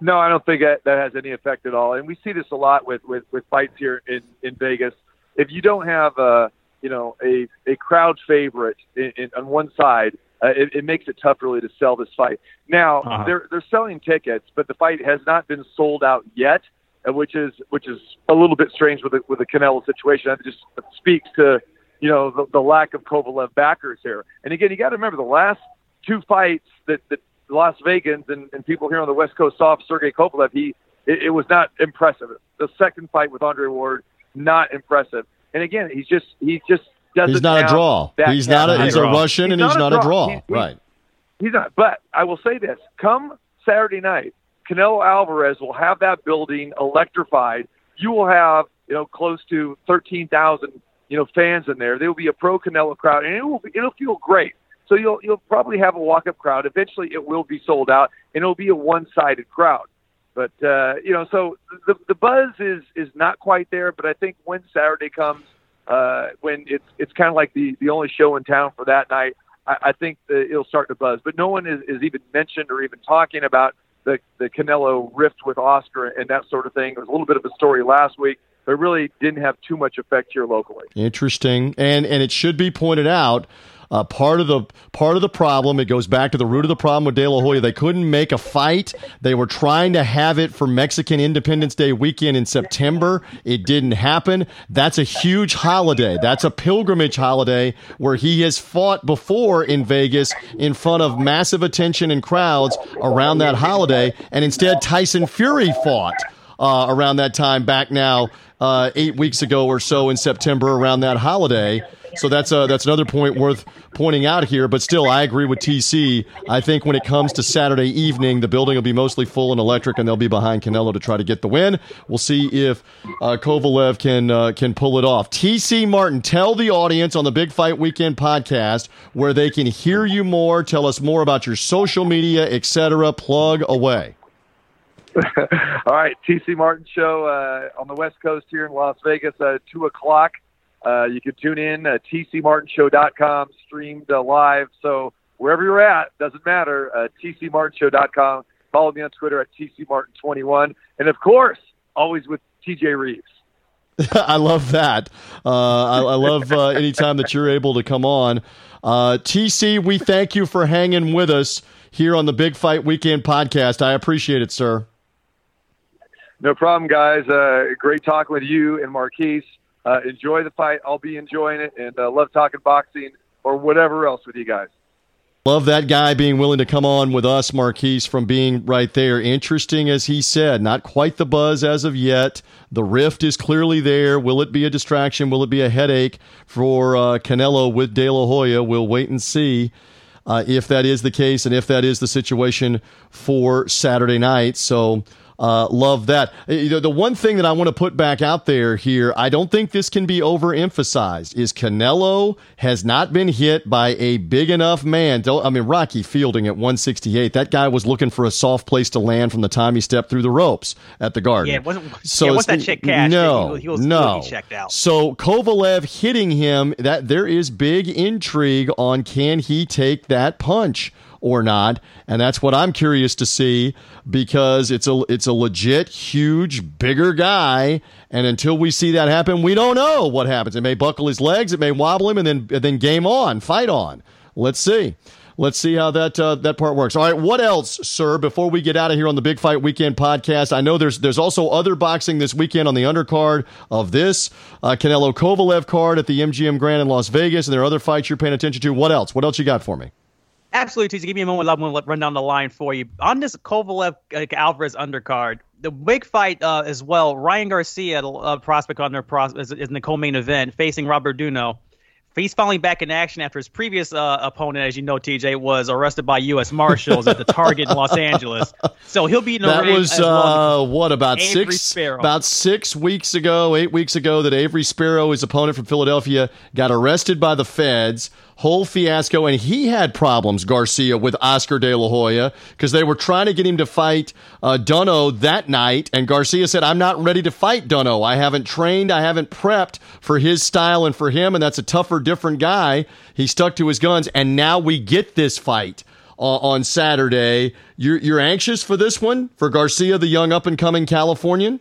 No, I don't think that, that has any effect at all. And we see this a lot with with, with fights here in in Vegas. If you don't have a you know a a crowd favorite in, in, on one side uh, it, it makes it tough really to sell this fight. Now uh-huh. they're they're selling tickets, but the fight has not been sold out yet, uh, which is which is a little bit strange with the, with the Canelo situation. That just speaks to you know the, the lack of Kovalev backers here. And again, you got to remember the last two fights that that Las Vegans and, and people here on the West Coast saw Sergey Kovalev. He it, it was not impressive. The second fight with Andre Ward, not impressive. And again, he's just he's just doesn't. He's not a draw. He's not. A, he's a Russian, he's and he's not a draw. He's, right. He's not. But I will say this: come Saturday night, Canelo Alvarez will have that building electrified. You will have you know close to thirteen thousand you know fans in there. There will be a pro Canelo crowd, and it will be, it'll feel great. So you'll you'll probably have a walk up crowd. Eventually, it will be sold out, and it'll be a one sided crowd. But uh, you know, so the the buzz is is not quite there. But I think when Saturday comes, uh, when it's it's kind of like the the only show in town for that night. I, I think the, it'll start to buzz, but no one is, is even mentioned or even talking about the the Canelo rift with Oscar and that sort of thing. It was a little bit of a story last week, but really didn't have too much effect here locally. Interesting, and and it should be pointed out uh, part of the part of the problem, it goes back to the root of the problem with De La Hoya. They couldn't make a fight. They were trying to have it for Mexican Independence Day weekend in September. It didn't happen. That's a huge holiday. That's a pilgrimage holiday where he has fought before in Vegas in front of massive attention and crowds around that holiday, and instead Tyson Fury fought. Uh, around that time back now, uh, eight weeks ago or so in September around that holiday. So that's a, that's another point worth pointing out here. But still, I agree with TC. I think when it comes to Saturday evening, the building will be mostly full and electric, and they'll be behind Canelo to try to get the win. We'll see if uh, Kovalev can uh, can pull it off. TC Martin, tell the audience on the Big Fight Weekend podcast where they can hear you more. Tell us more about your social media, etc. Plug away. *laughs* All right, TC Martin show uh, on the West Coast here in Las Vegas, uh, two o'clock. Uh, you can tune in uh, tcmartinshow.com, streamed uh, live. So wherever you're at, doesn't matter. Uh, tcmartinshow.com. Follow me on Twitter at tcmartin21, and of course, always with TJ Reeves. *laughs* I love that. Uh, I, I, love uh, anytime that you're able to come on. Uh, TC, we thank you for hanging with us here on the Big Fight Weekend podcast. I appreciate it, sir. No problem, guys. Uh, great talking with you and Marquise. Uh, enjoy the fight. I'll be enjoying it, and uh, love talking boxing or whatever else with you guys. Love that guy being willing to come on with us, Marquise, from being right there. Interesting, as he said, not quite the buzz as of yet. The rift is clearly there. Will it be a distraction? Will it be a headache for uh, Canelo with De La Hoya? We'll wait and see uh, if that is the case and if that is the situation for Saturday night. So uh, love that. You know, the one thing that I want to put back out there here, I don't think this can be overemphasized, is Canelo has not been hit by a big enough man. I mean, Rocky Fielding at 168, that guy was looking for a soft place to land from the time he stepped through the ropes at the Garden. Yeah, it wasn't, so yeah, once that check cashed, no, he, he was, no. He checked out. So Kovalev hitting him, that there is big intrigue on can he take that punch or not. And that's what I'm curious to see because it's a it's a legit huge bigger guy and until we see that happen we don't know what happens. It may buckle his legs, it may wobble him and then and then game on, fight on. Let's see. Let's see how that uh, that part works. All right, what else, sir? Before we get out of here on the Big Fight Weekend podcast, I know there's there's also other boxing this weekend on the undercard of this uh, Canelo Kovalev card at the MGM Grand in Las Vegas, and there are other fights you're paying attention to. What else? What else you got for me? Absolutely, Teasy. Give me a moment. I'm going to run down the line for you. On this Kovalev uh, Alvarez undercard, the big fight uh, as well. Ryan Garcia, a prospect on their pros- is, is in the co-main event, facing Romero Duno. He's finally back in action after his previous uh, opponent, as you know, TJ, was arrested by U.S. Marshals at the Target in Los Angeles. So he'll be in the that was well uh, what about Avery six Sparrow. about six weeks ago, eight weeks ago, that Avery Sparrow, his opponent from Philadelphia, got arrested by the feds. Whole fiasco, and he had problems, Garcia, with Oscar De La Hoya because they were trying to get him to fight uh, Duno that night, and Garcia said, "I'm not ready to fight Duno. I haven't trained, I haven't prepped for his style and for him, and that's a tougher, different guy." He stuck to his guns, and now we get this fight uh, on Saturday. You're you're anxious for this one for Garcia, the young up and coming Californian.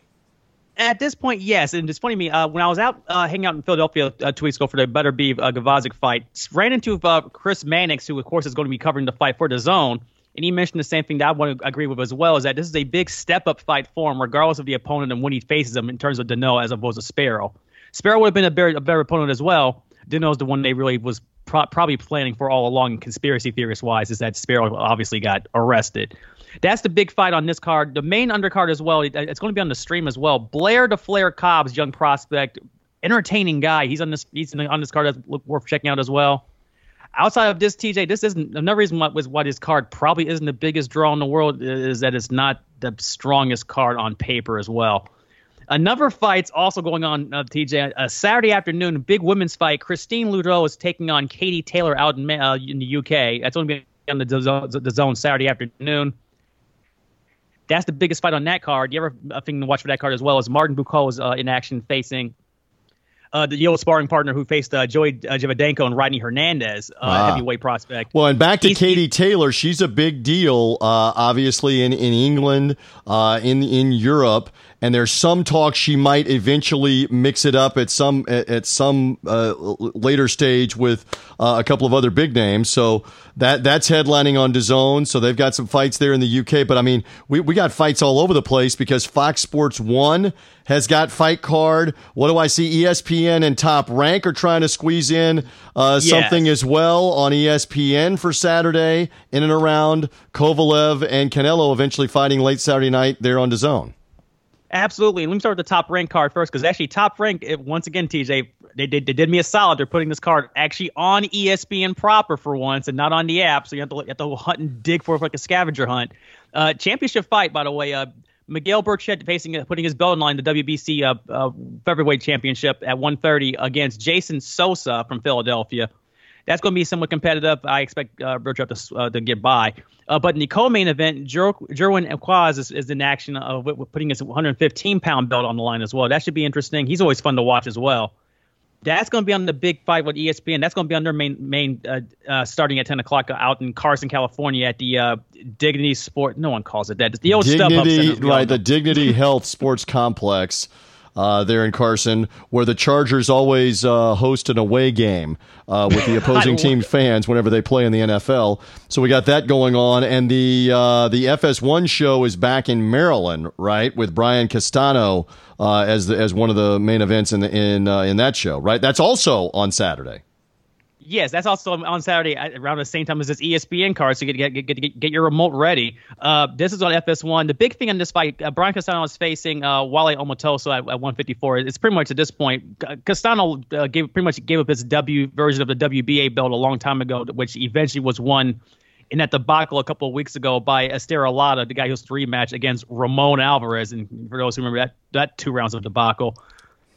At this point, yes. And it's funny to me, uh, when I was out uh, hanging out in Philadelphia uh, two weeks ago for the Beterbiev uh, fight, ran into uh, Chris Mannix, who, of course, is going to be covering the fight for DAZN. And he mentioned the same thing that I want to agree with as well is that this is a big step up fight for him, regardless of the opponent and when he faces him in terms of Duno as opposed to Sparrow. Sparrow would have been a better, a better opponent as well. Duno's the one they really was pro- probably planning for all along, conspiracy theorist wise, is that Sparrow obviously got arrested. That's the big fight on this card. The main undercard as well. It's going to be on the stream as well. Blair the Flair Cobbs, young prospect, entertaining guy. He's on this. He's on this card that's worth checking out as well. Outside of this, TJ, this isn't another reason why, was why this card probably isn't the biggest draw in the world is that it's not the strongest card on paper as well. Another fight's also going on, uh, TJ. A Saturday afternoon, big women's fight. Christine Ludo is taking on Katie Taylor out in, uh, in the UK. That's only on the, the, the zone Saturday afternoon. That's the biggest fight on that card. You The other thing to watch for that card as well is Martin Bakole is uh, in action facing uh, the old sparring partner who faced uh, Joey uh, and Rodney Hernandez, uh, Ah. heavyweight prospect. Well, and back to He's- Katie Taylor, she's a big deal, uh, obviously in in England, uh, in in Europe, and there's some talk she might eventually mix it up at some at, some uh, later stage with uh, a couple of other big names. So that that's headlining on DAZN. So they've got some fights there in the UK. But I mean, we we got fights all over the place because Fox Sports One has got fight card. What do I see? ESPN and Top Rank are trying to squeeze in uh, Yes. something as well on ESPN for Saturday in and around Kovalev and Canelo eventually fighting late Saturday night there on DAZN. Absolutely. Let me start with the top rank card first, because actually, top rank, it, once again, TJ, they did, they did me a solid. They're putting this card actually on ESPN proper for once and not on the app. So you have to, you have to hunt and dig for it like a scavenger hunt. Uh, championship fight, by the way. Uh, Miguel Berchelt facing, uh, putting his belt on line, the WBC uh, uh, featherweight championship at 130 against Jason Sosa from Philadelphia. That's going to be somewhat competitive. I expect uh, to, uh, to get by. Uh, but in the co-main event, Jer- Jerwin Ancajas is, is in action of uh, putting his 115 pound belt on the line as well. That should be interesting. He's always fun to watch as well. That's going to be on the big fight with ESPN. That's going to be on their main main uh, uh, starting at 10 o'clock out in Carson, California at the uh, Dignity Sport. No one calls it that. It's the old Dignity, Center, as we all right? The. Dignity Health Sports Complex. *laughs* uh, there in Carson, where the Chargers always uh, host an away game uh, with the *laughs* opposing team fans whenever they play in the NFL. So we got that going on, and the uh, the FS1 show is back in Maryland, right, with Brian Castano uh, as the, as one of the main events in the, in uh, in that show, right? That's also on Saturday. Yes, that's also on Saturday around the same time as this ESPN card, so you get get, get, get your remote ready. Uh, this is on FS1. The big thing on this fight, uh, Brian Castano is facing uh, Wally Omotoso at, at 154. It's pretty much at this point, Castano uh, gave pretty much gave up his W version of the WBA belt a long time ago, which eventually was won in that debacle a couple of weeks ago by Erislandy Lara, the guy who's rematch against Ramon Alvarez. And for those who remember that that two rounds of debacle.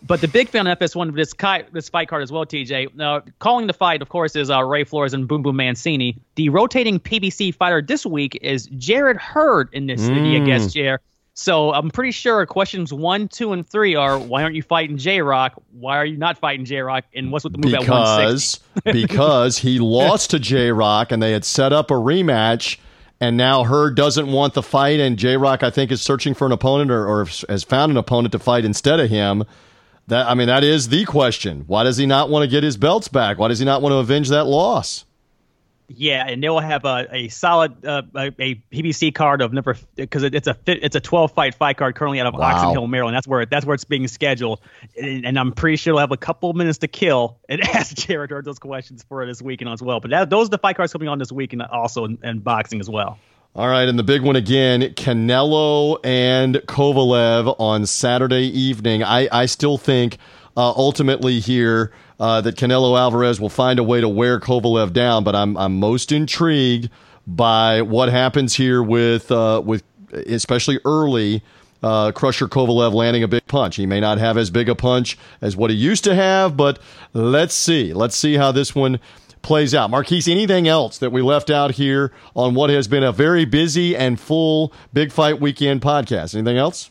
But the big fan of FS1 of this, ki- this fight card as well, TJ. Uh, calling the fight, of course, is uh, Ray Flores and Boom Boom Mancini. The rotating PBC fighter this week is Jarrett Hurd in this mm. guest chair. So I'm pretty sure questions one, two, and three are why aren't you fighting J Rock? Why are you not fighting J Rock? And what's with the move because, at *laughs* 160? because he lost to J Rock and they had set up a rematch. And now Hurd doesn't want the fight, and J Rock, I think, is searching for an opponent or, or has found an opponent to fight instead of him. That I mean, that is the question. Why does he not want to get his belts back? Why does he not want to avenge that loss? Yeah, and they will have a, a solid uh, a, a, PBC card of number because it's a it's a 12 fight fight card currently out of wow. Oxon Hill, Maryland. That's where that's where it's being scheduled, and, and I'm pretty sure they'll have a couple minutes to kill and *laughs* ask Jarrett those questions for this weekend as well. But that, those are the fight cards coming on this weekend, also in, in boxing as well. All right, and the big one again, Canelo and Kovalev on Saturday evening. I, I still think uh, ultimately here uh, that Canelo Alvarez will find a way to wear Kovalev down, but I'm I'm most intrigued by what happens here with uh, with especially early. Uh, Crusher Kovalev landing a big punch. He may not have as big a punch as what he used to have, but let's see. Let's see how this one plays out. Marquise, anything else that we left out here on what has been a very busy and full Big Fight Weekend podcast? Anything else?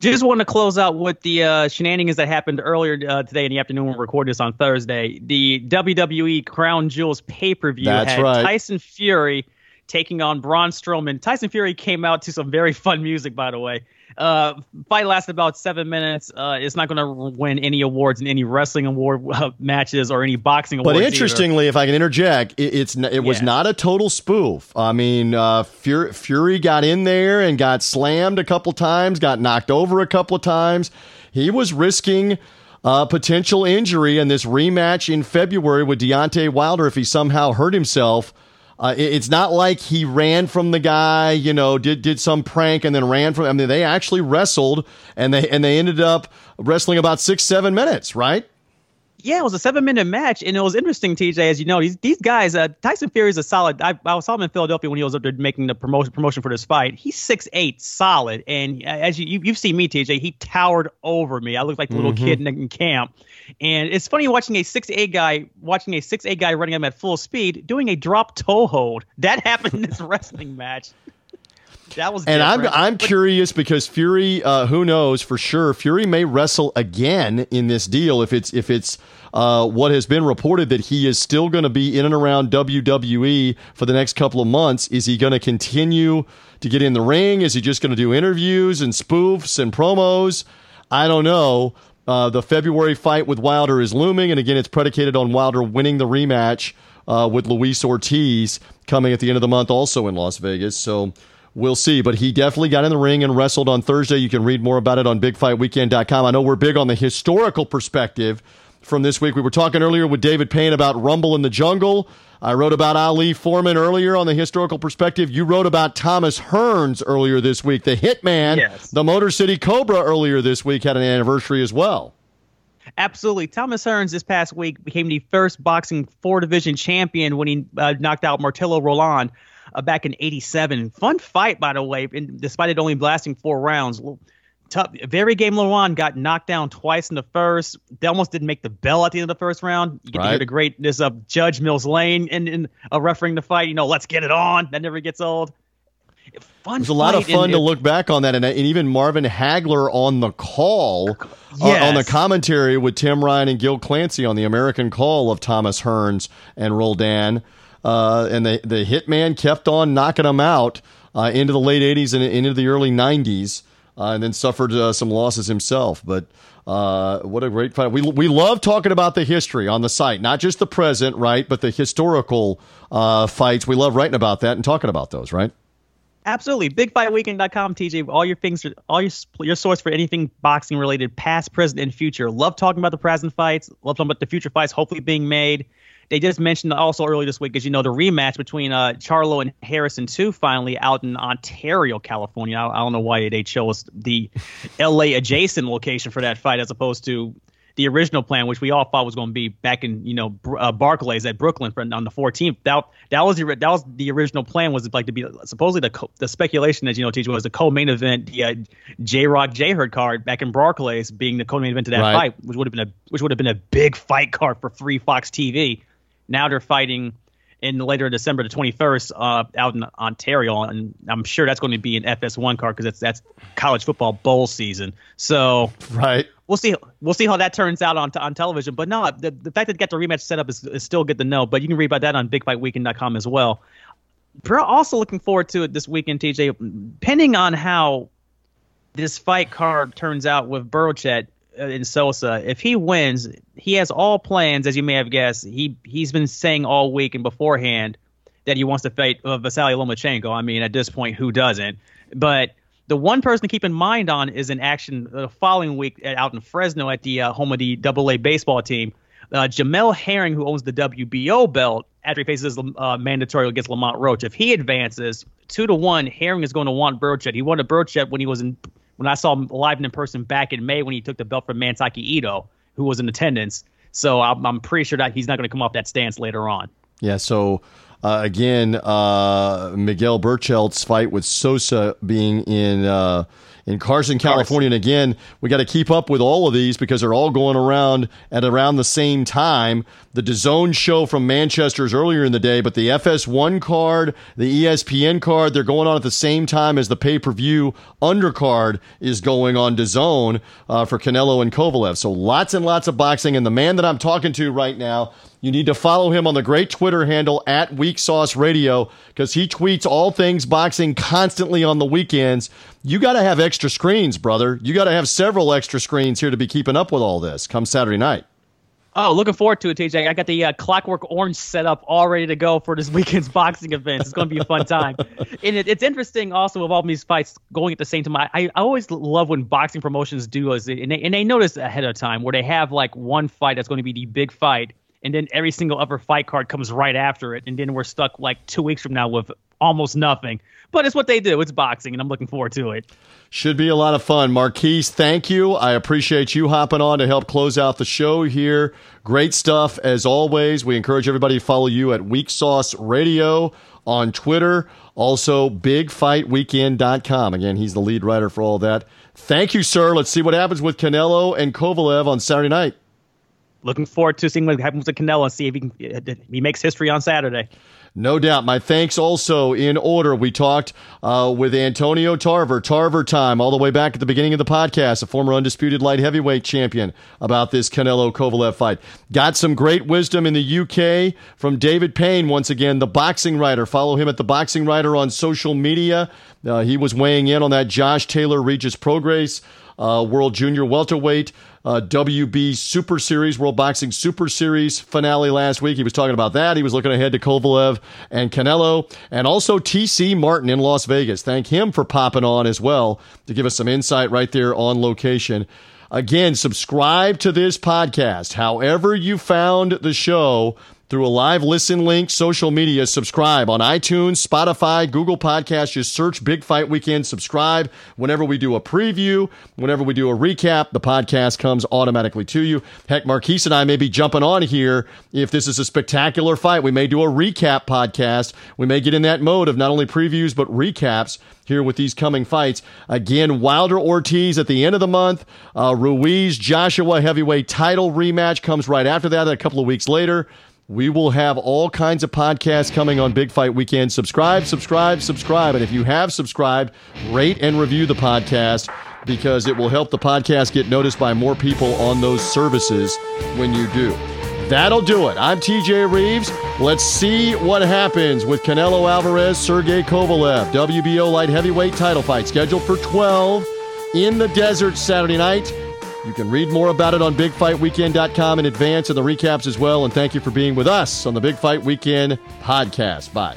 Just want to close out with the uh, shenanigans that happened earlier uh, today in the afternoon. When We're recording this on Thursday. The WWE Crown Jewels pay per view had right. Tyson Fury taking on Braun Strowman. Tyson Fury came out to some very fun music, by the way. Uh, fight lasted about seven minutes. Uh, it's not going to win any awards in any wrestling award uh, matches or any boxing awards. But interestingly, either. if I can interject, it, it's it was not a total spoof. I mean, uh, Fury, Fury got in there and got slammed a couple times, got knocked over a couple of times. He was risking. Uh, potential injury in this rematch in February with Deontay Wilder if he somehow hurt himself. Uh, it's not like he ran from the guy, you know, did did some prank and then ran from. I mean, they actually wrestled and they and they ended up wrestling about six seven minutes, right? Yeah, it was a seven minute match, and it was interesting, TJ. As you know, these these guys, uh, Tyson Fury is a solid. I, I saw him in Philadelphia when he was up there making the promotion promotion for this fight. He's six eight, solid, and as you, you have seen me, TJ, he towered over me. I looked like the little mm-hmm. kid in, in, camp, and it's funny watching a six eight guy watching a six eight guy running him at full speed doing a drop toe hold. That happened in this *laughs* wrestling match that was. And different. I'm I'm curious because Fury, uh, who knows for sure? Fury may wrestle again in this deal if it's if it's uh, what has been reported that he is still going to be in and around WWE for the next couple of months. Is he going to continue to get in the ring? Is he just going to do interviews and spoofs and promos? I don't know. Uh, the February fight with Wilder is looming, and again, it's predicated on Wilder winning the rematch uh, with Luis Ortiz coming at the end of the month, also in Las Vegas. So We'll see, but he definitely got in the ring and wrestled on Thursday. You can read more about it on bigfightweekend.com. I know we're big on the historical perspective from this week. We were talking earlier with David Payne about Rumble in the Jungle. I wrote about Ali Foreman earlier on the historical perspective. You wrote about Thomas Hearns earlier this week. The Hitman, yes. the Motor City Cobra earlier this week had an anniversary as well. Absolutely. Thomas Hearns this past week became the first boxing four division champion when he uh, knocked out Martillo Roldan uh, back in '87. Fun fight, by the way, and despite it only lasting four rounds. Tough. Very game Lewan got knocked down twice in the first. They almost didn't make the bell at the end of the first round. You get right. to hear the greatness of Judge Mills Lane and in, in uh, refereing the fight. You know, let's get it on. That never gets old. Fun. It was a lot of fun to look back on that, and, and, even Marvin Hagler on the call, yes. uh, on the commentary with Tim Ryan and Gil Clancy on the American call of Thomas Hearns and Roldan. Uh, and the the Hitman kept on knocking them out uh, into the late '80s and into the early '90s. uh, and then suffered uh, some losses himself. But uh, what a great fight! We we love talking about the history on the site, not just the present, right, but the historical uh, fights. We love writing about that and talking about those, right? Absolutely. BigFightWeekend.com, TJ. All your things, all your your source for anything boxing related, past, present, and future. Love talking about the present fights. Love talking about the future fights, hopefully being made. They just mentioned also earlier this week, as you know, the rematch between uh, Charlo and Harrison two finally out in Ontario, California. I, I don't know why they chose the *laughs* L.A. adjacent location for that fight as opposed to the original plan, which we all thought was going to be back in you know uh, Barclays at Brooklyn for, on the 14th. That that was the that was the original plan was like to be supposedly the the speculation that you know teacher was the co-main event the uh, J Rock J Hurd card back in Barclays being the co-main event to that right. fight, which would have been a which would have been a big fight card for free Fox TV. Now they're fighting in later December the 21st uh, out in Ontario, and I'm sure that's going to be an FS1 card because that's that's college football bowl season. So right, we'll see we'll see how that turns out on on television. But no, the, the fact that they got the rematch set up is, is still good to know. But you can read about that on BigFightWeekend.com as well. We're also looking forward to it this weekend, TJ. Depending on how this fight card turns out with Berchelt, uh, in Sosa, if he wins, he has all plans, as you may have guessed. He he's been saying all week and beforehand that he wants to fight uh, Vasily Lomachenko. I mean, at this point, who doesn't? But the one person to keep in mind on is an action the following week out in Fresno at the uh, home of the Double A baseball team. Uh, Jamel Herring, who owns the WBO belt, after he faces uh, mandatory against Lamont Roach, if he advances two to one, Herring is going to want Berchelt. He wanted Berchelt when he was in when I saw him live and in person back in May when he took the belt from Masayuki Ito, who was in attendance. So I'm, I'm pretty sure that he's not going to come off that stance later on. Yeah. So uh, again, uh, Miguel Berchelt's fight with Sosa being in uh, in Carson, California. And again, we got to keep up with all of these because they're all going around at around the same time. The DAZN show from Manchester is earlier in the day, but the FS1 card, the ESPN card, they're going on at the same time as the pay per view undercard is going on DAZN uh, for Canelo and Kovalev. So lots and lots of boxing. And the man that I'm talking to right now you need to follow him on the great Twitter handle at Weak Sauce Radio because he tweets all things boxing constantly on the weekends. You got to have extra screens, brother. You got to have several extra screens here to be keeping up with all this come Saturday night. Oh, looking forward to it, TJ. I got the uh, Clockwork Orange set up all ready to go for this *laughs* weekend's boxing event. It's going to be a fun time. *laughs* and it, it's interesting also with all these fights going at the same time. I, I always love when boxing promotions do is and they, and they notice ahead of time where they have like one fight that's going to be the big fight and then every single other fight card comes right after it, and then we're stuck like two weeks from now with almost nothing. But it's what they do. It's boxing, and I'm looking forward to it. Should be a lot of fun. Marquise, thank you. I appreciate you hopping on to help close out the show here. Great stuff as always. We encourage everybody to follow you at Weak Sauce Radio on Twitter. Also, bigfightweekend.com. Again, he's the lead writer for all that. Thank you, sir. Let's see what happens with Canelo and Kovalev on Saturday night looking forward to seeing what happens with Canelo and see if he can, he makes history on Saturday. No doubt. My thanks also in order. We talked uh, with Antonio Tarver, Tarver time, all the way back at the beginning of the podcast, a former undisputed light heavyweight champion, about this Canelo Kovalev fight. Got some great wisdom in the UK from David Payne, once again, the boxing writer. Follow him at the boxing writer on social media. Uh, he was weighing in on that Josh Taylor Regis Prograis uh, World Junior Welterweight uh, WB Super Series, World Boxing Super Series finale last week. He was talking about that. He was looking ahead to Kovalev and Canelo, and also TC Martin in Las Vegas. Thank him for popping on as well to give us some insight right there on location. Again, subscribe to this podcast. However, you found the show, through a live listen link, social media. Subscribe on iTunes, Spotify, Google Podcasts. Just search Big Fight Weekend. Subscribe. Whenever we do a preview, whenever we do a recap, the podcast comes automatically to you. Heck, Marquise and I may be jumping on here if this is a spectacular fight. We may do a recap podcast. We may get in that mode of not only previews, but recaps here with these coming fights. Again, Wilder Ortiz at the end of the month. Uh, Ruiz Joshua heavyweight title rematch comes right after that, a couple of weeks later. We will have all kinds of podcasts coming on Big Fight Weekend. Subscribe, subscribe, subscribe. And if you have subscribed, rate and review the podcast because it will help the podcast get noticed by more people on those services when you do. That'll do it. I'm TJ Reeves. Let's see what happens with Canelo Alvarez, Sergey Kovalev, WBO light heavyweight title fight scheduled for 12 in the desert Saturday night. You can read more about it on bigfightweekend.com in advance and the recaps as well. And thank you for being with us on the Big Fight Weekend podcast. Bye.